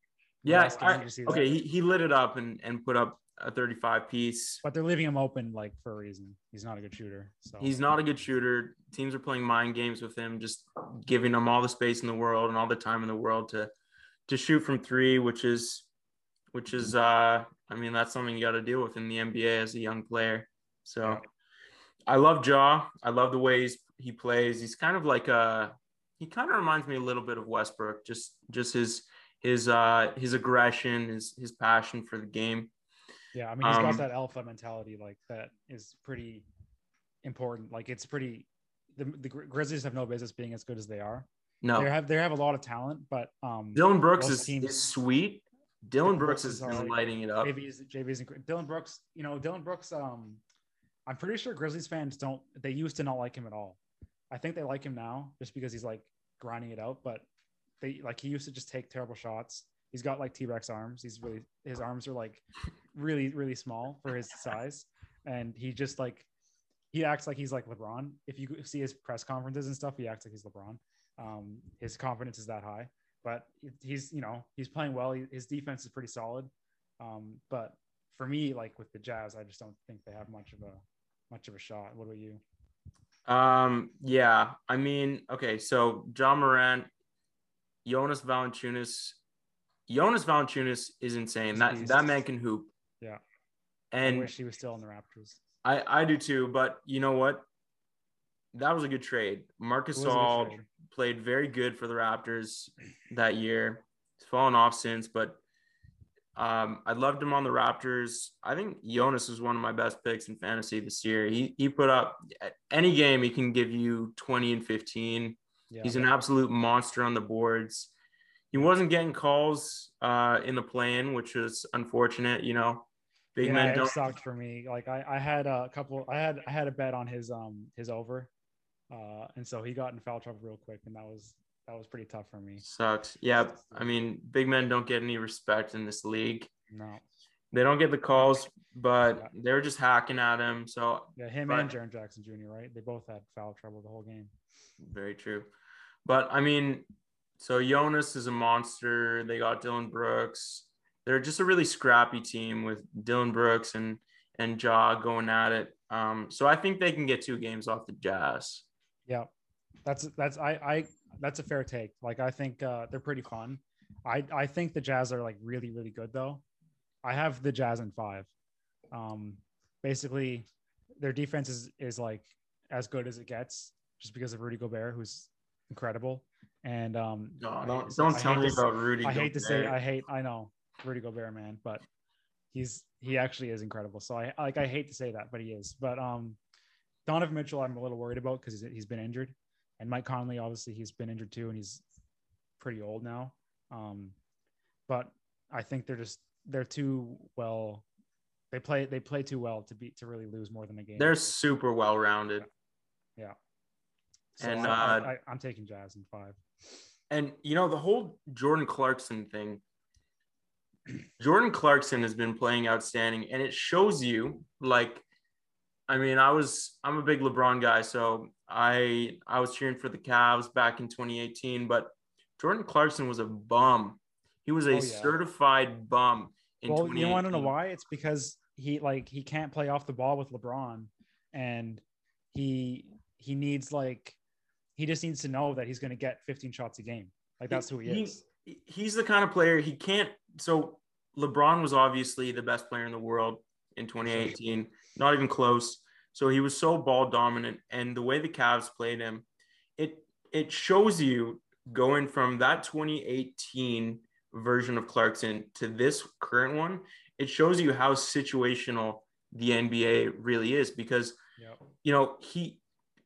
The yeah, I- did you see that? okay, he, he lit it up and, and put up a 35 piece. But they're leaving him open like for a reason. He's not a good shooter. So He's not a good shooter. Teams are playing mind games with him, just giving him all the space in the world and all the time in the world to to shoot from three, which is which is uh I mean that's something you got to deal with in the NBA as a young player. So I love Ja. I love the ways he plays. He's kind of like a he kind of reminds me a little bit of Westbrook, just just his his uh his aggression, his his passion for the game. Yeah, I mean he's Um, got that alpha mentality like that is pretty important. Like it's pretty the, the Grizzlies have no business being as good as they are. No, They have they have a lot of talent, but um Dillon Brooks is, teams- is sweet. Dillon Brooks Brooks is, is lighting it up. JV's JV's incre- Dillon Brooks, you know, Dillon Brooks, um, I'm pretty sure Grizzlies fans don't they used to not like him at all. I think they like him now just because he's like grinding it out, but they like he used to just take terrible shots. He's got like T-Rex arms. He's really his arms are like really, really small for his size. And he just like he acts like he's like LeBron. If you see his press conferences and stuff, he acts like he's LeBron. Um, his confidence is that high, but he's you know he's playing well. He, his defense is pretty solid. Um, but for me, like with the Jazz, I just don't think they have much of a much of a shot. What about you? Um, yeah, I mean, okay, so John Morant, Jonas Valanciunas, Jonas Valanciunas is insane. That that man can hoop. Yeah. and I wish he was still in the Raptors. I I do too. But you know what? That was a good trade. Marcus It was a good All. Played very good for the Raptors that year. He's fallen off since, but um, I loved him on the Raptors. I think Jonas was one of my best picks in fantasy this year. He he put up any game he can give you 20 and 15. Yeah. He's an absolute monster on the boards. He wasn't getting calls uh, in the play-in, which was unfortunate. You know, big yeah, men it don't. sucked for me. Like I, I had a couple. I had I had a bet on his um his over, uh, and so he got in foul trouble real quick, and that was that was pretty tough for me. Sucks. Yeah, I mean, big men don't get any respect in this league. No, They don't get the calls, but Yeah. they're just hacking at him. So yeah, him But- and Jaren Jackson Jr. Right? They both had foul trouble the whole game. very true. But I mean, so Jonas is a monster. They got Dillon Brooks. They're just a really scrappy team with Dillon Brooks and and Ja going at it. Um, so I think they can get two games off the Jazz. Yeah, that's that's I I that's a fair take. Like I think uh, they're pretty fun. I I think the Jazz are like really really good though. I have the Jazz in five. Um, basically, their defense is is like as good as it gets, just because of Rudy Gobert, who's incredible. And um, no, don't don't tell me about Rudy. I hate to say I hate I know Rudy Gobert, man, but he's he actually is incredible. So I like I hate to say that, but he is. But um, Donovan Mitchell, I'm a little worried about because he's, he's been injured, and Mike Conley, obviously, he's been injured too, and he's pretty old now. Um, but I think they're just they're too well. They play they play too well to be to really lose more than a game. They're super well rounded. Yeah. So and I, uh, I, I, I'm taking Jazz in five. And you know the whole Jordan Clarkson thing. Jordan Clarkson has been playing outstanding, and it shows you like. I mean, I was I'm a big LeBron guy, so I I was cheering for the Cavs back in 2018, but Jordan Clarkson was a bum. He was a Oh, yeah. certified bum in Well, you want to know why? It's because he like he can't play off the ball with LeBron, and he he needs like he just needs to know that he's going to get 15 shots a game. Like that's who he is. He- he's the kind of player he can't. So LeBron was obviously the best player in the world in 2018, not even close. So he was so ball dominant, and the way the Cavs played him, it it shows you going from that 2018 version of Clarkson to this current one. It shows you how situational the NBA really is because Yeah. you know, he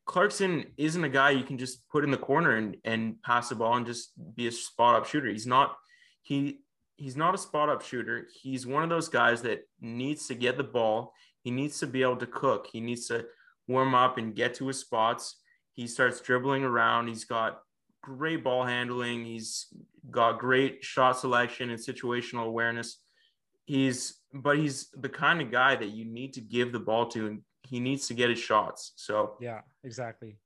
Clarkson isn't a guy you can just put in the corner and, and pass the ball and just be a spot up shooter. He's not he he's not a spot up shooter. He's one of those guys that needs to get the ball. He needs to be able to cook. He needs to warm up and get to his spots. He starts dribbling around. He's got great ball handling. He's got great shot selection and situational awareness. He's but he's the kind of guy that you need to give the ball to and he needs to get his shots. So Yeah, exactly.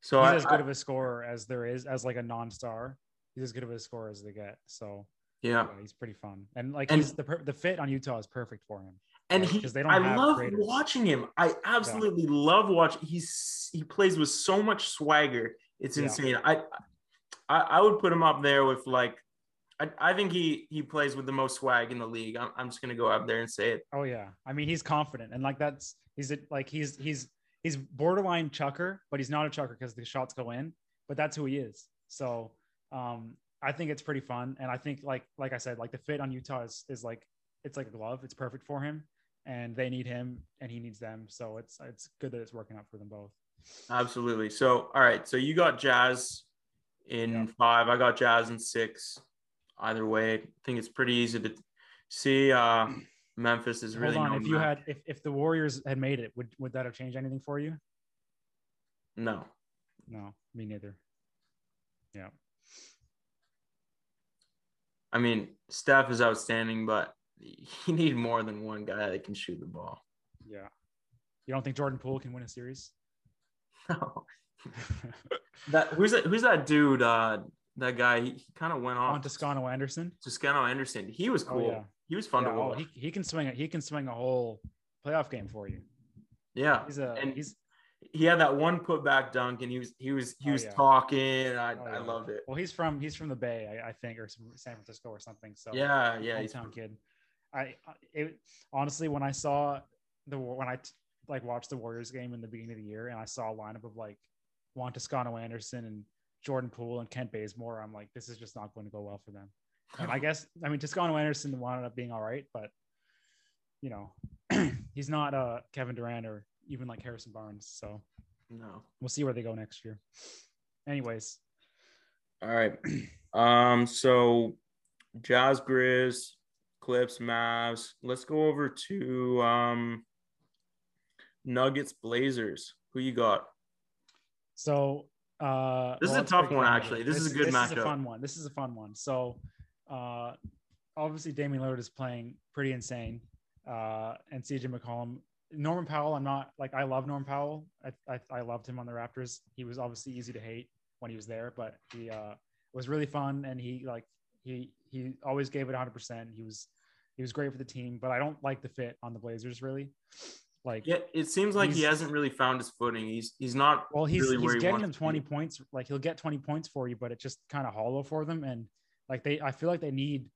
so he's I, as good I- of a scorer as there is as like a non-star. He's as good of a scorer as they get. So yeah. yeah, he's pretty fun. And like And- he's the the fit on Utah is perfect for him. And Right, he they don't I love creators. watching him. I absolutely love watching. He's he plays with so much swagger. It's Yeah. insane. I, I I would put him up there with like I, I think he he plays with the most swag in the league. I'm, I'm just gonna go up there and say it. Oh yeah, I mean he's confident and like that's he's like he's he's he's borderline chucker, but he's not a chucker because the shots go in. But that's who he is. So um, I think it's pretty fun, and I think like like I said, like the fit on Utah is is like it's like a glove. It's perfect for him, and they need him, and he needs them. So it's it's good that it's working out for them both. Absolutely. So all right. So you got Jazz in Yeah. five. I got Jazz in six. Either way, I think it's pretty easy to see. Uh, Memphis is really Hold on, no if you match. had if, if the Warriors had made it, would would that have changed anything for you? no. No, me neither. Yeah. I mean, Steph is outstanding, but you need more than one guy that can shoot the ball. Yeah. You don't think Jordan Poole can win a series? No. That who's that? Who's that dude? Uh, that guy. He, he kind of went On off. Toscano Anderson. Toscano Anderson. He was Oh, cool. yeah. He was fun Yeah, to oh, watch. he, he can swing it. He can swing a whole playoff game for you. yeah, He's a And- he's he had that one putback dunk, and he was he was he Oh, was yeah. talking. I, oh, I yeah. loved it. well. He's from he's from the Bay, I, I think, or San Francisco or something. So Yeah, yeah. he's- hometown kid. I it honestly when I saw the when I t- like watched the Warriors game in the beginning of the year and I saw a lineup of like Juan Toscano Anderson and Jordan Poole and Kent Bazemore, I'm like, this is just not going to go well for them. And I guess I mean Toscano Anderson wound up being all right, but you know, he's not uh Kevin Durant or even like Harrison Barnes. So no. we'll see where they go next year. Anyways, All right. Um. So, Jazz, Grizz, Clips, Mavs. Let's go over to um. Nuggets, Blazers. Who you got? so uh This is a tough one, actually. here. This is a good This is a matchup. fun one. This is a fun one. So uh obviously Damian Lillard is playing pretty insane. Uh and CJ McCollum. Norman Powell, I'm not like I love Norman Powell. I, I I loved him on the Raptors. He was obviously easy to hate when he was there, but he uh was really fun, and he like he he always gave it 100. percent He was he was great for the team, but I don't like the fit on the Blazers really. Like Yeah, it seems like he hasn't really found his footing. He's he's not well, he's really he's he getting them 20 points. Like he'll get 20 points for you, but it's just kind of hollow for them. And like they, I feel like they need.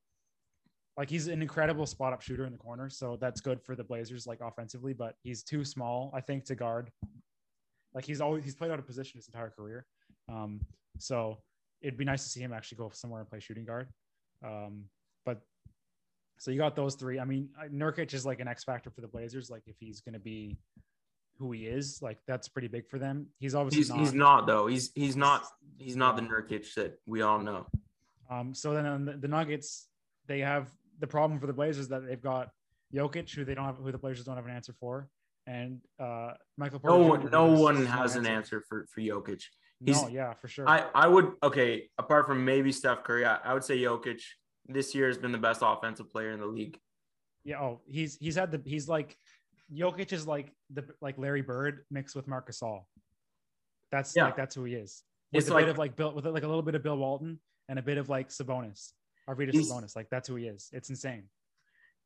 Like he's an incredible spot up shooter in the corner, so that's good for the Blazers, like offensively. But he's too small, I think, to guard. Like he's always he's played out of position his entire career, um, so it'd be nice to see him actually go somewhere and play shooting guard. Um, but so you got those three. I mean, Nurkic is like an X factor for the Blazers. Like if he's going to be who he is, like that's pretty big for them. He's obviously He's not. he's not though. He's he's not he's not the Nurkic that we all know. Um, so then on the, the Nuggets, they have the problem for the Blazers that they've got Jokic, who they don't have, who the Blazers don't have an answer for, and uh, Michael Porter. No one no has one has an answer for for Jokic. No, yeah, for sure. I I would okay apart from maybe Steph Curry, I, I would say Jokic this year has been the best offensive player in the league. yeah. Oh, he's he's had the he's like Jokic is like the like Larry Bird mixed with Marc Gasol. That's Yeah. like that's who he is. With It's a like bit of like Bill with like a little bit of Bill Walton and a bit of like Sabonis, Arvydas Sabonis. Like that's who he is. It's insane.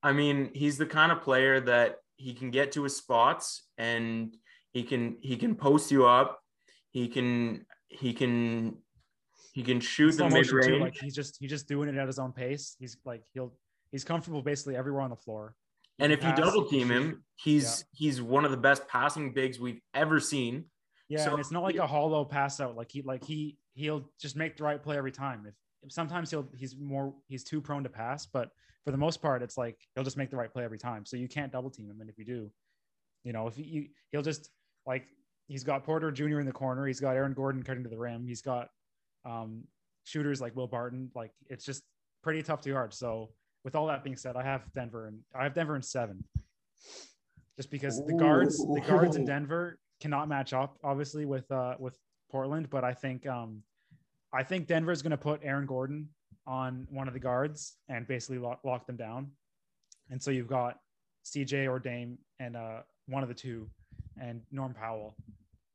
I mean, he's the kind of player that he can get to his spots and he can he can post you up. He can he can he can shoot the mid range. Like he's just he's just doing it at his own pace. He's like he'll he's comfortable basically everywhere on the floor. He and if you double team him, he's he's one of the best passing bigs we've ever seen. yeah, so- and it's not like a hollow pass out. Like he like he he'll just make the right play every time. If, if sometimes he'll he's more he's too prone to pass, but for the most part, it's like he'll just make the right play every time. So you can't double team him, and if you do, you know, if you he'll just like he's got Porter Jr. in the corner, he's got Aaron Gordon cutting to the rim, he's got um shooters like Will Barton. Like it's just pretty tough to guard. So with all that being said, I have Denver and I have Denver in seven. Just because the guards, the guards in Denver cannot match up, obviously, with uh with Portland. But I think um I think Denver is going to put Aaron Gordon on one of the guards and basically lock, lock them down. And so you've got CJ or Dame and uh one of the two and Norm Powell.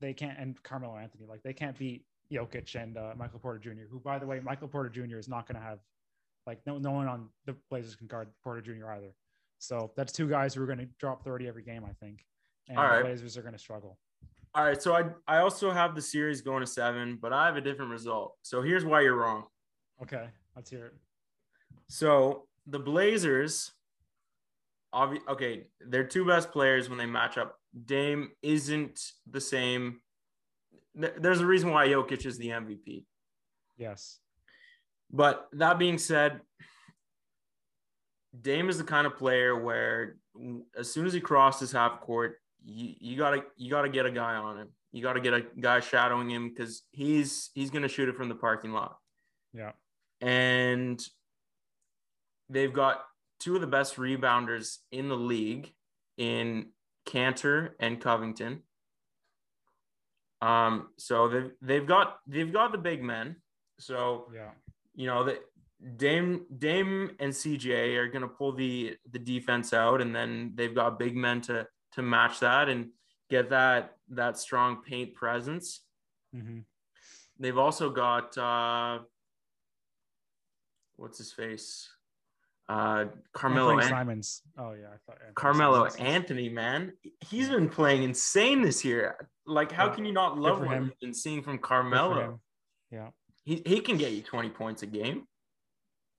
They can't and Carmelo Anthony like they can't beat Jokic and uh, Michael Porter Jr. Who, by the way, Michael Porter Jr. is not going to have like no no one on the Blazers can guard Porter Jr. either. So that's two guys who are going to drop 30 every game, I think. And All right. the Blazers are going to struggle. All right, so I I also have the series going to seven, but I have a different result. So here's why you're wrong. Okay, let's hear it. So the Blazers, obvi- okay, their two best players when they match up. Dame isn't the same. There's a reason why Jokic is the MVP. Yes. But that being said, Dame is the kind of player where as soon as he crosses half court, you, you gotta you gotta get a guy on him. You gotta get a guy shadowing him because he's he's gonna shoot it from the parking lot. Yeah. And they've got two of the best rebounders in the league in Kanter and Covington. Um, so they've they've got they've got the big men. So Yeah. you know that Dame Dame and CJ are gonna pull the the defense out, and then they've got big men to to match that and get that that strong paint presence. hmm They've also got uh, what's his face, uh, Carmelo Anthony Simons. Oh yeah, I thought Anthony Carmelo Simons. Anthony, man, he's been playing insane this year. Like, how Yeah. can you not love what him. you've been seeing from Carmelo? Yeah. He he can get you twenty points a game.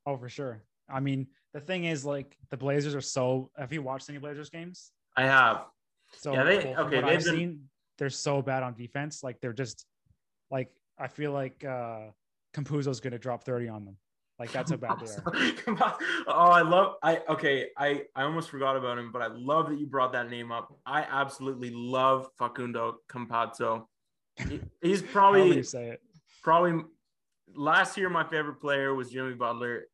Oh, for sure. I mean, the thing is, like, the Blazers are so. Have you watched any Blazers games? I have. So Yeah, they well, okay. They've I've been... seen they're so bad on defense. Like, they're just like I feel like uh Campazzo's going to drop thirty on them. Like that's how bad they are. oh, I love. I okay. I I almost forgot about him, but I love that you brought that name up. I absolutely love Facundo Campazzo. He- he's probably you say it. probably last year my favorite player was Jimmy Butler.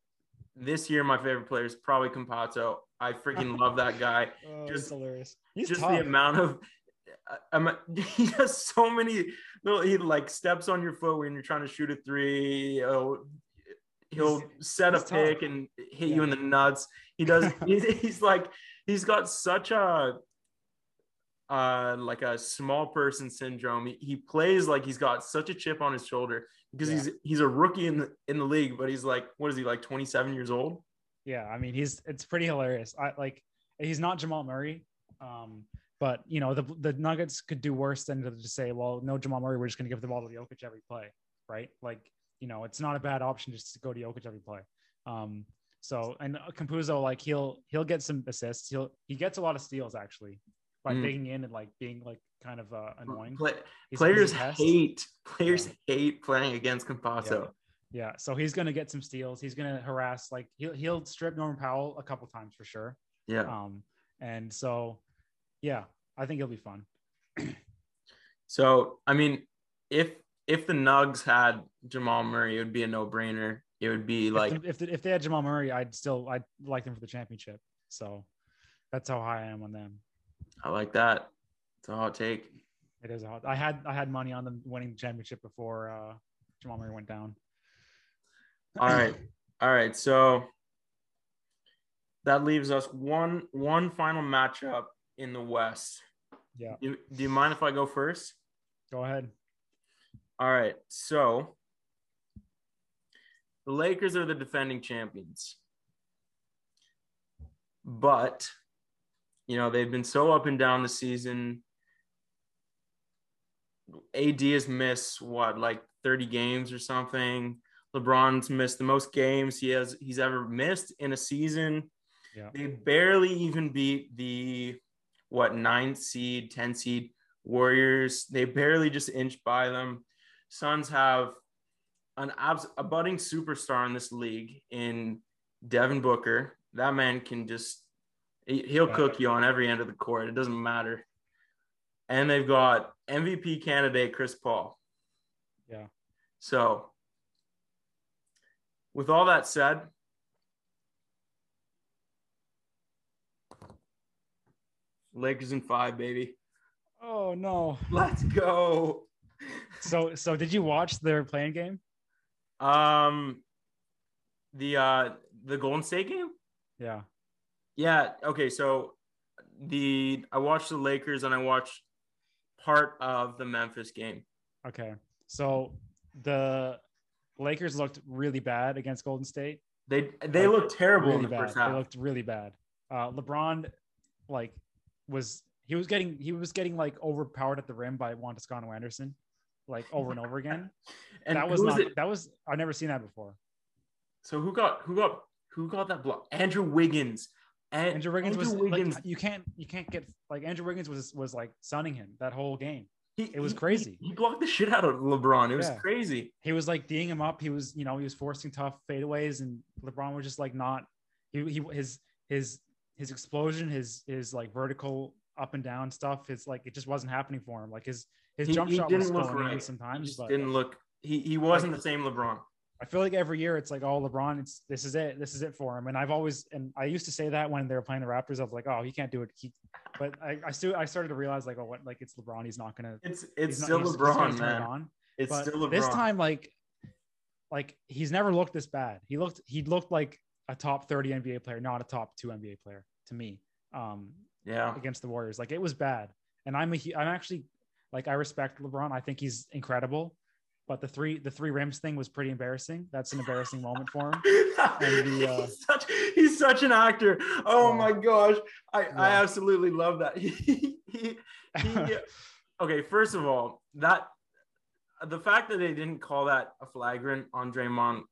This year my favorite player is probably Campazzo. I freaking love that guy. Oh, Just- hilarious. He's Just tough. the amount of uh, um, he has so many little he like steps on your foot when you're trying to shoot a three. He'll, he'll set a pick and hit you in the nuts. He does. he's, he's like he's got such a uh, like a small person syndrome. He, he plays like he's got such a chip on his shoulder because Yeah. he's he's a rookie in the in the league, but he's like, what is he like, 27 years old? Yeah, I mean he's it's pretty hilarious. I like he's not Jamal Murray, um, but you know the the Nuggets could do worse than to just say, well, no Jamal Murray, we're just going to give the ball to the Jokic every play, right? Like you know it's not a bad option just to go to Jokic every play. Um, so and Campazzo like he'll he'll get some assists. He'll he gets a lot of steals actually by Mm. digging in and like being like kind of uh, annoying. Play, players he's a pest. hate players Yeah. hate playing against Campazzo. Yeah, so he's gonna get some steals. He's gonna harass like he'll he'll strip Norman Powell a couple times for sure. Yeah. Um, and so yeah, I think it'll be fun. So I mean, if if the Nugs had Jamal Murray, it would be a no brainer. It would be like if, the, if, the, if they had Jamal Murray, I'd still I'd like them for the championship. So that's how high I am on them. I like that. It's a hot take. It is a hot. I had I had money on them winning the championship before uh, Jamal Murray went down. All right. All right. So that leaves us one one final matchup in the West. Yeah. Do, do you mind if I go first? Go ahead. All right. So the Lakers are the defending champions. But you know, they've been so up and down the season. AD has missed what, like 30 games or something. LeBron's missed the most games he has he's ever missed in a season. Yeah. They barely even beat the what ninth seed, 10 seed Warriors. They barely just inched by them. Suns have an abs- a budding superstar in this league in Devin Booker. That man can just he- he'll cook you on every end of the court. It doesn't matter. And they've got MVP candidate Chris Paul. Yeah. So, with all that said, Lakers in five, baby. Oh no. Let's go. So so did you watch their playing game? Um, the uh the Golden State game. Yeah. Yeah. Okay. So the I watched the Lakers and I watched part of the Memphis game. Okay. So the Lakers looked really bad against Golden State. They they Like, looked terrible really in the bad. first half. They looked really bad. Uh, LeBron, like, was he was getting he was getting like overpowered at the rim by Juan Toscano Anderson, like over and over again. and that was not it? that was I've never seen that before. So who got who got who got that block? Andrew Wiggins. And Andrew Wiggins was Wiggins. like you can't you can't get like Andrew Wiggins was was like sunning him that whole game. he, it was he- crazy. He, blocked the shit out of LeBron. It was Yeah. crazy. He was like D'ing him up. He was you know he was forcing tough fadeaways, and LeBron was just like not. He he his his his explosion, his his like vertical up and down stuff. It's like it just wasn't happening for him. Like his his He, jump he shot was didn't look right. He sometimes, but didn't look. He he wasn't the same LeBron. I feel like every year it's like, oh, LeBron, it's this is it, this is it for him. And I've always and I used to say that when they were playing the Raptors, I was like, oh, he can't do it. He, but I, I still I started to realize like, oh, what like it's LeBron. He's not gonna. It's it's not- still gonna LeBron, turn it man. on. It's But still LeBron. this time, like, like he's never looked this bad. He looked he looked like a top 30 NBA player, not a top two NBA player to me. Um, yeah. against the Warriors. Like it was bad. And I'm a I'm actually like I respect LeBron. I think he's incredible. But the three the three rims thing was pretty embarrassing. That's an embarrassing moment for him. The, uh, he's, such, he's such an actor. Oh Yeah. my gosh. I, I absolutely love that. He, he, he, okay, first of all, that the fact that they didn't call that a flagrant on Draymond,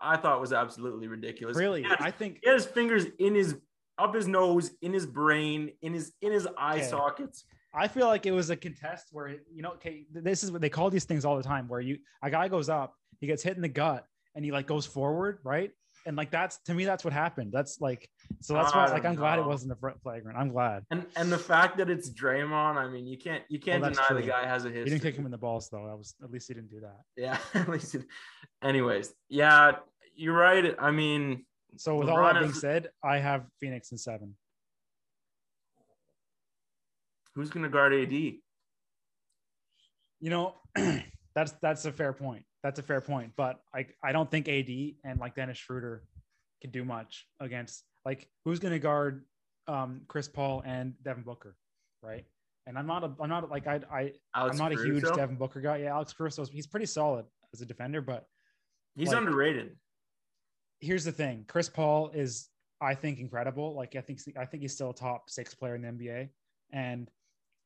I thought was absolutely ridiculous. really, had, I think he had his fingers in his up his nose, in his brain, in his in his eye Okay. sockets. I feel like it was a contest where you know, okay, this is what they call these things all the time, where you a guy goes up, he gets hit in the gut, and he like goes forward, right? And like that's to me, that's what happened. That's like so that's why like I'm don't glad it wasn't a flagrant. I'm glad And and the fact that it's Draymond, I mean, you can't you can't that's deny true. the guy has a he history. didn't kick him in the balls though. That was at least he didn't do that. Yeah, at least. Anyways, yeah, you're right. I mean, So with all that being is- said, I have Phoenix in seven. Who's gonna guard AD? you know that's that's a fair point that's a fair point but i i don't think ad and like dennis schroeder can do much against like who's going to guard um chris paul and devin booker right And I'm not a I'm not like I I Alex I'm not a huge Devin Booker guy. Yeah, Alex Caruso he's pretty solid as a defender, but He's like- underrated. here's the thing: Chris Paul is, I think, incredible. Like I think I think he's still a top six player in the NBA, and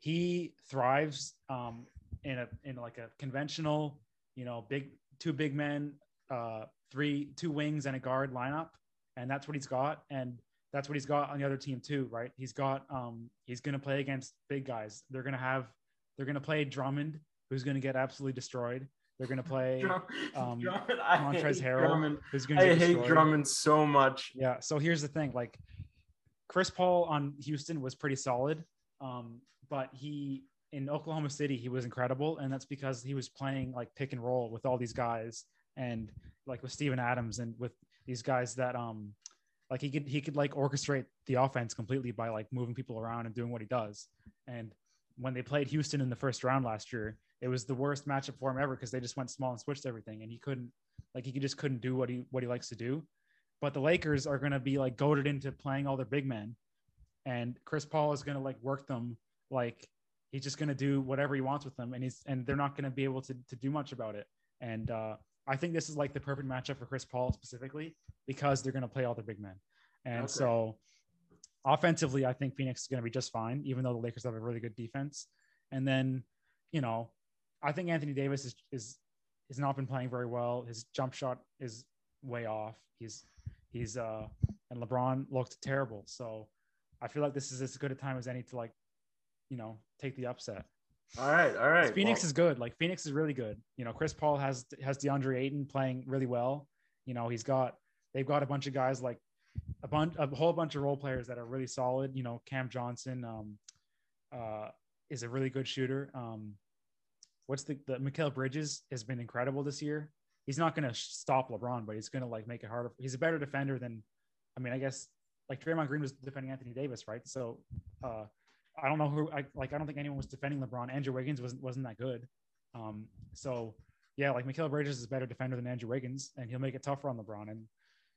he thrives um, in a in like a conventional, you know, big two big men, uh, three two wings and a guard lineup, and that's what he's got, and that's what he's got on the other team too, right? He's got um, he's gonna play against big guys. They're gonna have they're gonna play Drummond, who's gonna get absolutely destroyed. They're gonna play um, Drummond, I Montrezl Harrell, Drummond. who's gonna I get hate destroyed. Drummond so much. Yeah. So here's the thing: like Chris Paul on Houston was pretty solid, um, but he in Oklahoma City he was incredible, and that's because he was playing like pick and roll with all these guys, and like with Steven Adams and with these guys that um like he could he could like orchestrate the offense completely by like moving people around and doing what he does. And when they played Houston in the first round last year, it was the worst matchup for him ever because they just went small and switched everything, and he couldn't like he just couldn't do what he what he likes to do. But the Lakers are going to be like goaded into playing all their big men, and Chris Paul is going to like work them like he's just going to do whatever he wants with them, and he's and they're not going to be able to to do much about it. And uh, I think this is like the perfect matchup for Chris Paul specifically because they're going to play all their big men, and Okay. so offensively, I think Phoenix is going to be just fine, even though the Lakers have a really good defense. And then, you know, I think Anthony Davis is is has not been playing very well. His jump shot is way off. He's he's uh and LeBron looked terrible. So I feel like this is as good a time as any to like, you know, take the upset. All right, all right. Phoenix well, is good. Like Phoenix is really good. You know, Chris Paul has has DeAndre Ayton playing really well. You know, he's got they've got a bunch of guys like a bunch a whole bunch of role players that are really solid. You know, Cam Johnson um uh is a really good shooter. Um what's the the Mikal Bridges has been incredible this year. He's not going to stop LeBron, but he's going to like make it harder. He's a better defender than I mean, I guess like Draymond Green was defending Anthony Davis, right? So uh I don't know who I like. I don't think anyone was defending LeBron. Andrew Wiggins wasn't wasn't that good. Um, so yeah, like Mikal Bridges is a better defender than Andrew Wiggins, and he'll make it tougher on LeBron. And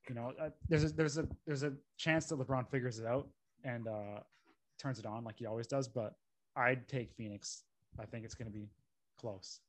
you know, uh, there's a, there's a there's a chance that LeBron figures it out and uh, turns it on like he always does. But I'd take Phoenix. I think it's going to be close.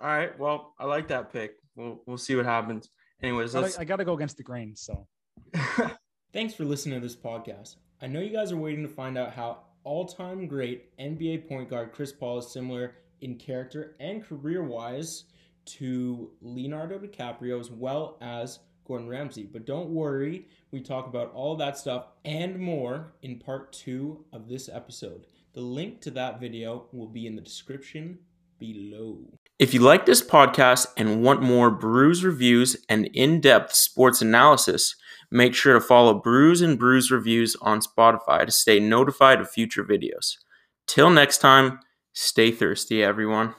all right. Well, I like that pick. We'll we'll see what happens. Anyways, let's. I, I got to go against the grain. So Thanks for listening to this podcast. I know you guys are waiting to find out how all time great NBA point guard Chris Paul is similar in character and career wise to Leonardo DiCaprio as well as Gordon Ramsay. But don't worry, we talk about all that stuff and more in part two of this episode. The link to that video will be in the description below. If you like this podcast and want more Brews reviews and in depth sports analysis, make sure to follow Brews and Bruise Reviews on Spotify to stay notified of future videos. Till next time, stay thirsty, everyone.